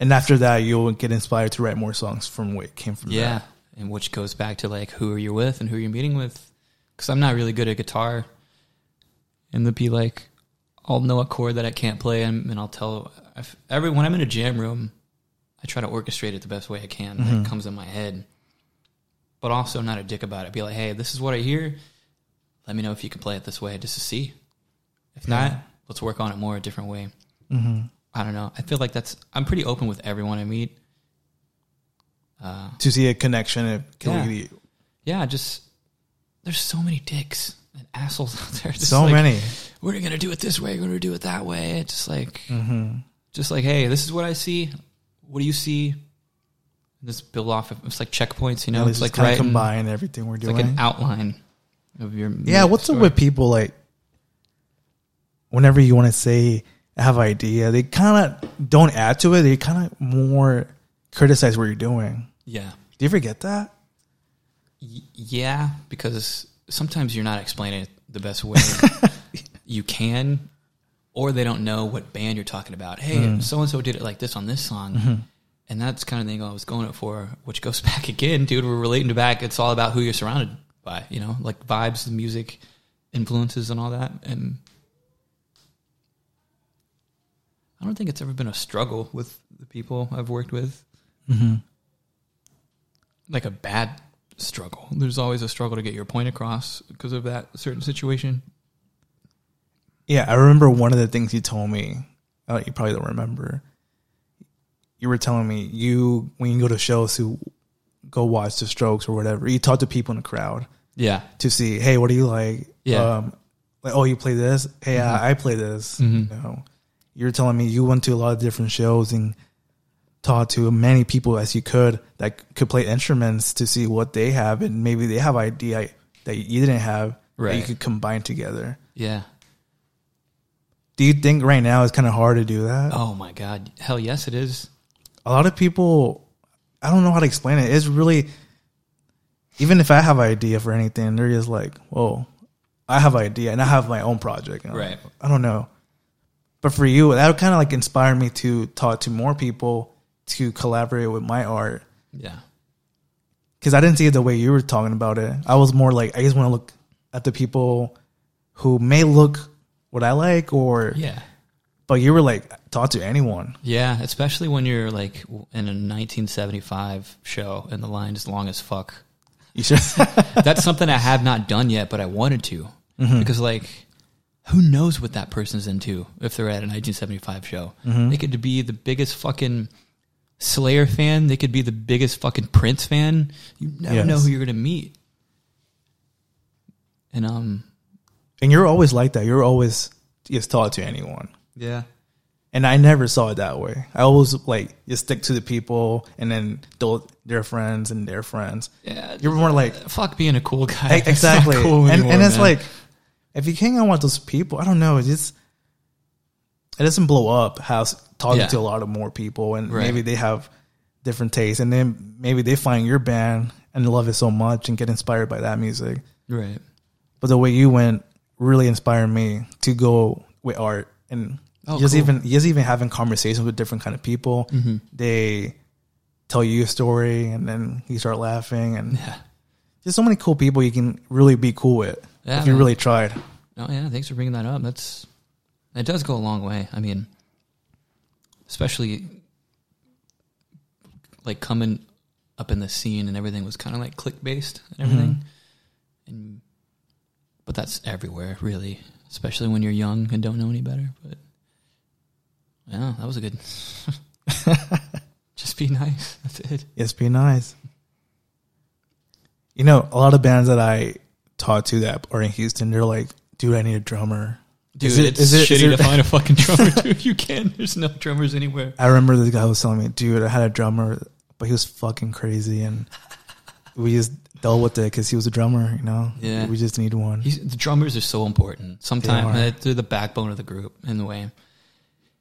And after that, you'll get inspired to write more songs from what came from yeah, that. and which goes back to like who are you with and who you're meeting with. Because I'm not really good at guitar, and there'll be like I'll know a chord that I can't play, and, and I'll tell if, every when I'm in a jam room, I try to orchestrate it the best way I can. Mm-hmm. It comes in my head, but also not a dick about it. Be like, hey, this is what I hear. Let me know if you can play it this way, just to see. If Yeah. not, let's work on it more a different way. hmm I don't know. I feel like that's. I'm pretty open with everyone I meet. Uh, To see a connection, Yeah. yeah, just there's so many dicks and assholes <laughs> out there. Just so like, many. We're gonna do it this way. We're gonna do it that way. It's just like, hmm just like, hey, this is what I see. What do you see? Just build off. Of, it's like checkpoints, you know. Yeah, it's like writing. combine everything we're It's doing. like an outline of your. yeah, what's up with people like? Whenever you want to say have idea, they kind of don't add to it. They kind of more criticize what you're doing. Yeah, Do you ever get that? Y- yeah, because sometimes you're not explaining it the best way <laughs> you can, or they don't know what band you're talking about. Hey, so and so did it like this on this song, and that's kind of the angle I was going it for. Which goes <laughs> back again, dude. We're relating to back. It's all about who you're surrounded by, you know, like vibes, the music, influences, and all that. And I don't think it's ever been a struggle with the people I've worked with Mm-hmm. like a bad struggle. There's always a struggle to get your point across because of that certain situation. Yeah, I remember one of the things you told me. Uh, you probably don't remember. You were telling me you when you go to shows to go watch the Strokes or whatever. You talk to people in the crowd Yeah. to see, hey, what do you like? Yeah. Um, like, oh, you play this? Hey, I, I play this. Mhm. You know, you're telling me you went to a lot of different shows and talked to many people as you could that could play instruments to see what they have and maybe they have idea that you didn't have that you could combine together. Yeah. Do you think right now it's kind of hard to do that? Oh my God. Hell yes, it is. A lot of people, I don't know how to explain it. It's really, even if I have an idea for anything, they're just like, whoa, I have an idea and I have my own project. And Right. like, I don't know. But for you, that kind of like inspired me to talk to more people to collaborate with my art. Yeah. Cause I didn't see it the way you were talking about it. I was more like, I just want to look at the people who may look what I like, or Yeah. but you were like talk to anyone. Yeah, especially when you're like in a 1975 show and the line is long as fuck. You should. <laughs> <laughs> That's something I have not done yet, but I wanted to because like who knows what that person's into if they're at a 1975 show. They could be the biggest fucking Slayer fan. They could be the biggest fucking Prince fan. You never Yes. know who you're gonna meet. And um, and you're always like that. You're always just talk to anyone. yeah, And I never saw it that way. I always like just stick to the people, and then their friends and their friends. yeah. You're more like uh, fuck being a cool guy. E- <laughs> exactly, cool and anymore, and it's man. like if you hang out with those people, I don't know, it just it doesn't blow up. How talking Yeah. to a lot of more people, and Right. maybe they have different tastes, and then maybe they find your band and love it so much and get inspired by that music. right. But the way you went really inspired me to go with art and Oh, just cool. even just even having conversations with different kind of people. Mm-hmm. They tell you a story, and then you start laughing, and Yeah. just so many cool people you can really be cool with Yeah, if you man. really tried. Oh yeah, thanks for bringing that up. That's it does go a long way. I mean, especially like coming up in the scene and everything was kind of like click based and everything. And but that's everywhere, really, especially when you're young and don't know any better. But yeah, that was a good. <laughs> Just be nice. That's it. Yes, be nice. You know, a lot of bands that I talk to that are in Houston, they're like, "Dude, I need a drummer." Dude, Is it- it's is it- is shitty it- to find a fucking drummer, <laughs> dude. You can't. There's no drummers anywhere. I remember this guy was telling me, "Dude, I had a drummer, but he was fucking crazy, and we just dealt with it because he was a drummer. You know, Yeah. we just need one." He's, the drummers are so important. Sometimes They uh, they're the backbone of the group in the way.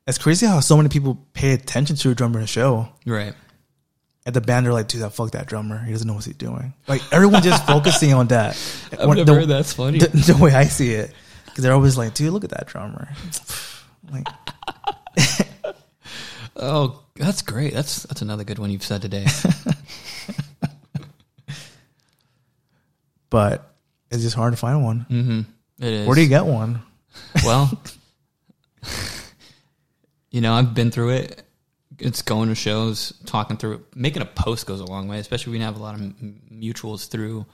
It's crazy how so many people pay attention to a drummer in a show. Right. At the band, they're like, "Dude, that fuck that drummer. He doesn't know what he's doing." Like everyone just <laughs> focusing on that. I've When- never the, heard that's funny. the, the way I see it, because they're always like, "Dude, look at that drummer." Like, <laughs> oh, that's great. That's that's another good one you've said today. <laughs> but it's just hard to find one. mm-hmm. It is. Where do you get one? Well, <laughs> you know, I've been through it. It's going to shows, talking through it. Making a post goes a long way, especially when you have a lot of m- mutuals through.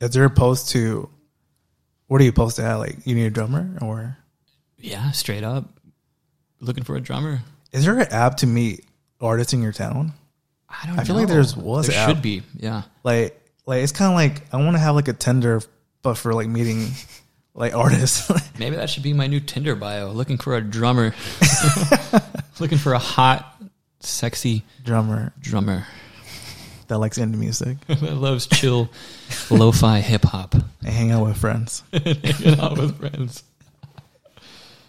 Is there a post to? What are you post at? Like, you need a drummer, or Yeah, straight up. Looking for a drummer. is there an app to meet artists in your town? I don't I feel know. like there's- was there should be. Yeah. Like, like it's kind of like I want to have like a Tinder, but for like meeting <laughs> like artists. <laughs> Maybe that should be my new Tinder bio. Looking for a drummer. <laughs> Looking for a hot, sexy drummer drummer that likes indie music that loves chill, lo-fi hip hop. and hang out with friends. hang out with friends.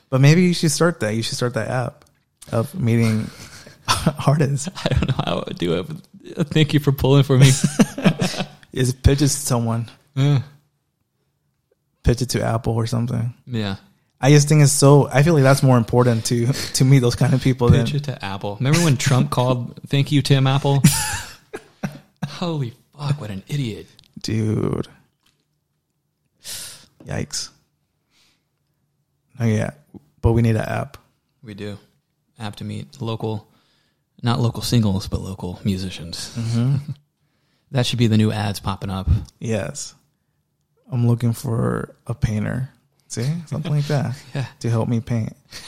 But maybe you should start that. You should start that app of meeting artists. I don't know how I would do it, but thank you for pulling for me. Is pitch it to someone, mm. yeah. pitch it to Apple or something. yeah. I just think it's so. I feel like that's more important to to meet those kind of people than Pitch it to Apple. Remember when Trump called, <laughs> thank you, Tim Apple? <laughs> Holy fuck, what an idiot. dude. Yikes. Oh yeah, but we need an app. We do. App to meet local, not local singles, but local musicians. Mm-hmm. <laughs> that should be the new ads popping up. Yes, I'm looking for a painter. See something like that <laughs> Yeah. to help me paint. <laughs>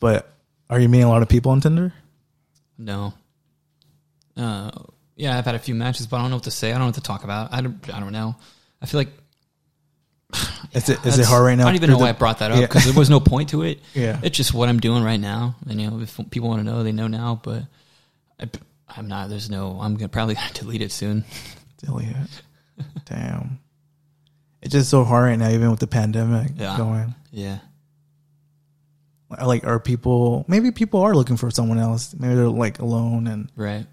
but are you meeting a lot of people on Tinder? No. Uh, yeah, I've had a few matches, but I don't know what to say. I don't know what to talk about. I don't, I don't know. I feel like <sighs> Is it is it hard right now? I don't even know for why I brought that up Yeah. because there was no point to it. <laughs> Yeah. it's just what I'm doing right now, and you know, if people want to know, they know now. But I, I'm not. There's no. I'm gonna probably gonna <laughs> delete it soon. <laughs> Delete it. Damn. It's just so hard right now, even with the pandemic Yeah. going. Yeah, Like, are people? Maybe people are looking for someone else. Maybe they're like alone, and right.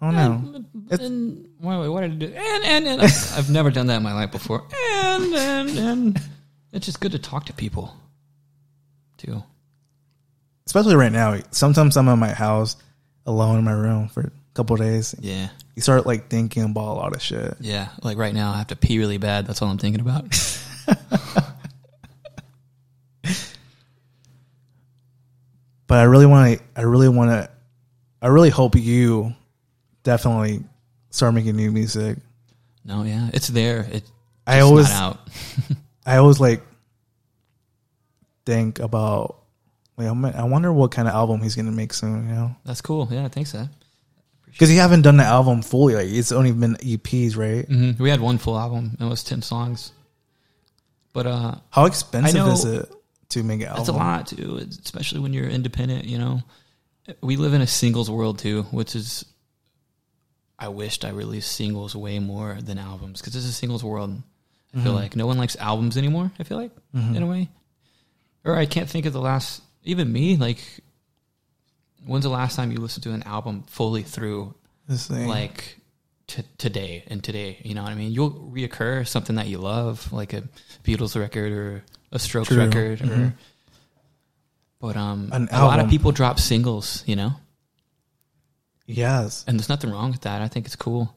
I don't know. It's- Why? What did I do? And and and I've, I've never done that in my life before. And and and it's just good to talk to people, too. Especially right now. Sometimes I'm at my house alone in my room for a couple days, Yeah. you start like thinking about a lot of shit. Yeah. Like right now, I have to pee really bad. That's all I'm thinking about. <laughs> But I really want to. I really want to. I really hope you definitely start making new music. no, yeah. It's there. It's I always, out. <laughs> I always like think about. Like, I'm- wonder what kind of album he's gonna make soon. You know, That's cool. Yeah, thanks, that. because you haven't done the album fully. Like, it's only been EPs, right? hmm We had one full album. It was 10 songs. But uh, How expensive know- is it to make an album? It's a lot too, especially when you're independent. You know, we live in a singles world too, which is. I wished I released singles way more than albums because it's a singles world. I feel like no one likes albums anymore. I feel like in a way, or I can't think of the last. Even me, like, when's the last time you listened to an album fully through, This thing. like t- today and today? You know what I mean? You'll reoccur something that you love, like a Beatles record or a Strokes True. record, or Mhm. but um, An a lot of people drop singles, you know, yes. and there's nothing wrong with that. I think it's cool.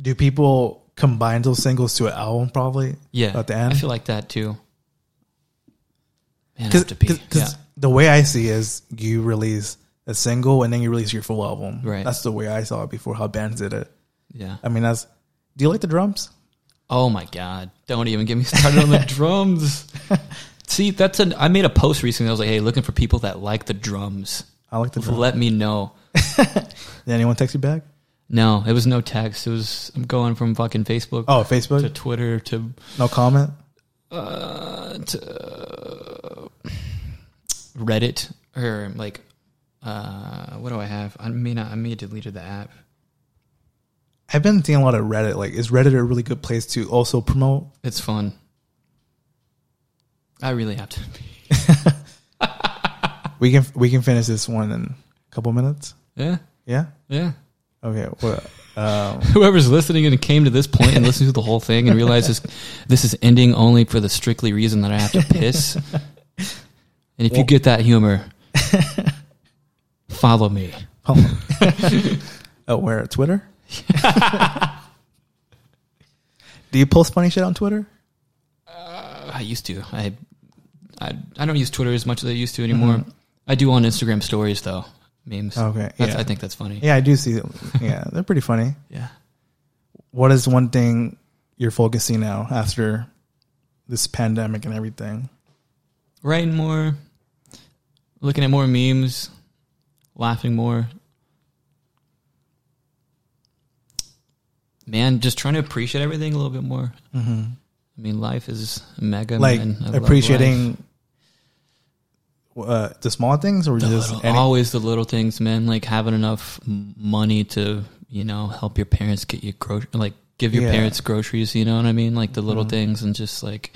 Do people combine those singles to an album? Probably. Yeah, At the end? I feel like that too. Man, to pee. yeah. the way I see is you release a single and then you release your full album. Right. That's the way I saw it before. How bands did it. yeah. I mean, that's. Do you like the drums? Oh my god! Don't even get me <laughs> started on the drums. <laughs> See, that's an. I made a post recently. I was like, "Hey, looking for people that like the drums. I like the drums. Let me know." <laughs> Did anyone text you back? No, it was no text. It was I'm going from fucking Facebook Oh, Facebook to Twitter to No comment. uh, to Reddit or like uh, what do I have? I may not. I may have deleted the app. I've been seeing a lot of Reddit. Like, is Reddit a really good place to also promote? It's fun. I really have to. <laughs> We can we can finish this one in a couple minutes. Yeah, Yeah. yeah. Okay. Well, um, <laughs> Whoever's listening and came to this point and listened to the whole thing and realizes this is ending only for the strictly reason that I have to piss. And if you get that humor, <laughs> follow me. oh, <laughs> where Twitter? Do you post funny shit on Twitter? I used to. I, I, I don't use Twitter as much as I used to anymore. I do on Instagram stories though, memes. Okay. That's, yeah. I think that's funny. Yeah, I do see. Them. Yeah, they're pretty funny. <laughs> Yeah. What is one thing you're focusing now after this pandemic and everything? Writing more, looking at more memes, laughing more. Man, just trying to appreciate everything a little bit more. Mm-hmm. I mean, life is mega. Like man. I love appreciating uh, the small things, or. The just little- any- always the little things, man. Like having enough money to, you know, help your parents get you gro- like give your Yeah. parents groceries. You know what I mean? Like the little Mhm. things, and just like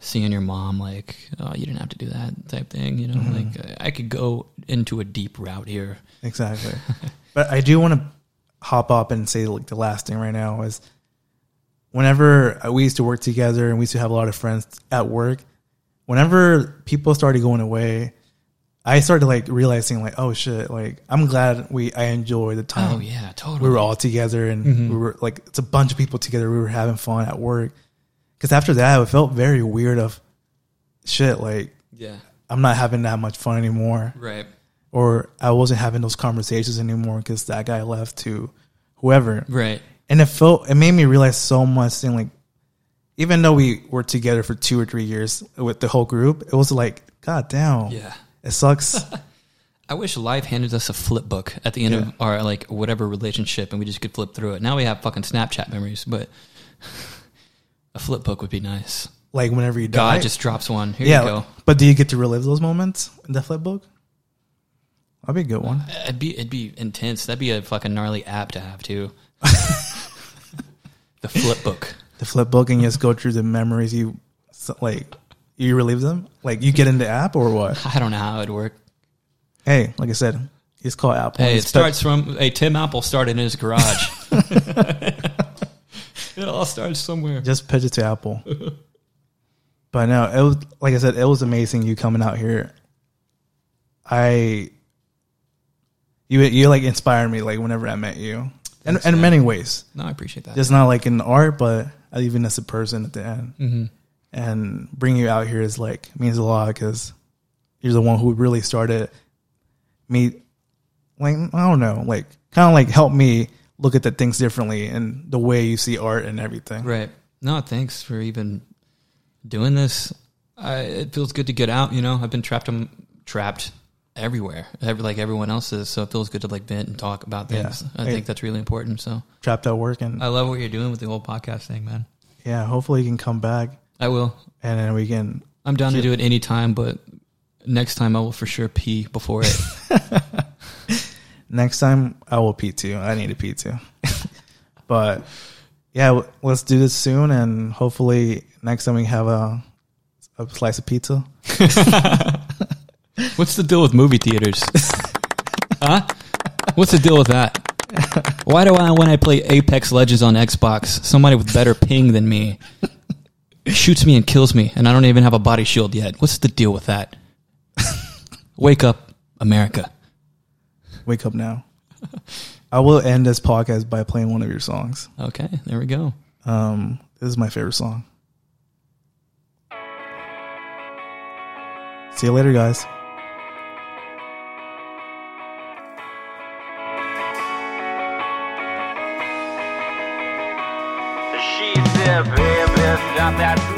seeing your mom, like, oh, you didn't have to do that type thing. You know, Mhm. like I I could go into a deep route here. exactly. <laughs> but I do want to hop up and say like the last thing right now is whenever we used to work together and we used to have a lot of friends at work. Whenever people started going away, I started like realizing like, oh shit, like I'm glad we I enjoy the time Oh yeah, totally. we were all together and Mhm. we were like it's a bunch of people together we were having fun at work because after that it felt very weird of shit like yeah, i'm not having that much fun anymore right, or i wasn't having those conversations anymore because that guy left to whoever right. and it felt it made me realize so much thing like even though we were together for two or three years with the whole group it was like god damn Yeah. it sucks <laughs> I wish life handed us a flip book at the end of our like whatever relationship, and we just could flip through it. Now we have fucking Snapchat memories, but <laughs> a flip book would be nice. like whenever you die God just drops one. Here yeah you go. but do you get to relive those moments in the flip book that'd be a good one uh, It'd be it'd be intense. That'd be a fucking gnarly app to have too. <laughs> the flip book. The flip book and you just go through the memories you like you relive them like you get in the app or what I don't know how it'd work. hey like i said it's called apple Hey, it It's starts from hey Tim Apple started in his garage. <laughs> it all starts somewhere. just pitch it to apple but no it was like i said it was amazing you coming out here i you you like inspired me like whenever I met you, and in many ways. No, I appreciate that. Just not like in art, but even as a person at the end. hmm And bringing you out here is like means a lot because you're the one who really started me. Like I don't know, like kind of like help me look at the things differently and the way you see art and everything. Right. No, thanks for even doing this. I, it feels good to get out. You know, I've been trapped. I'm trapped everywhere, every, like everyone else is. So it feels good to like vent and talk about Yeah. things. I think that's really important. So Trapped at working. I love what you're doing with the whole podcast thing, man. yeah, hopefully you can come back I will. and then we can I'm down to do it anytime, but next time I will for sure pee before it. <laughs> Next time I will pee too. I need to pee too. <laughs> but yeah, w- let's do this soon, and hopefully next time we have a a slice of pizza. <laughs> What's the deal with movie theaters? <laughs> huh? What's the deal with that? Why do I, when I play Apex Legends on Xbox, somebody with better ping than me shoots me and kills me, and I don't even have a body shield yet? What's the deal with that? Wake up, America. Wake up now. I will end this podcast by playing one of your songs. Okay, there we go. Um, this is my favorite song. See you later, guys. Baby, stop that.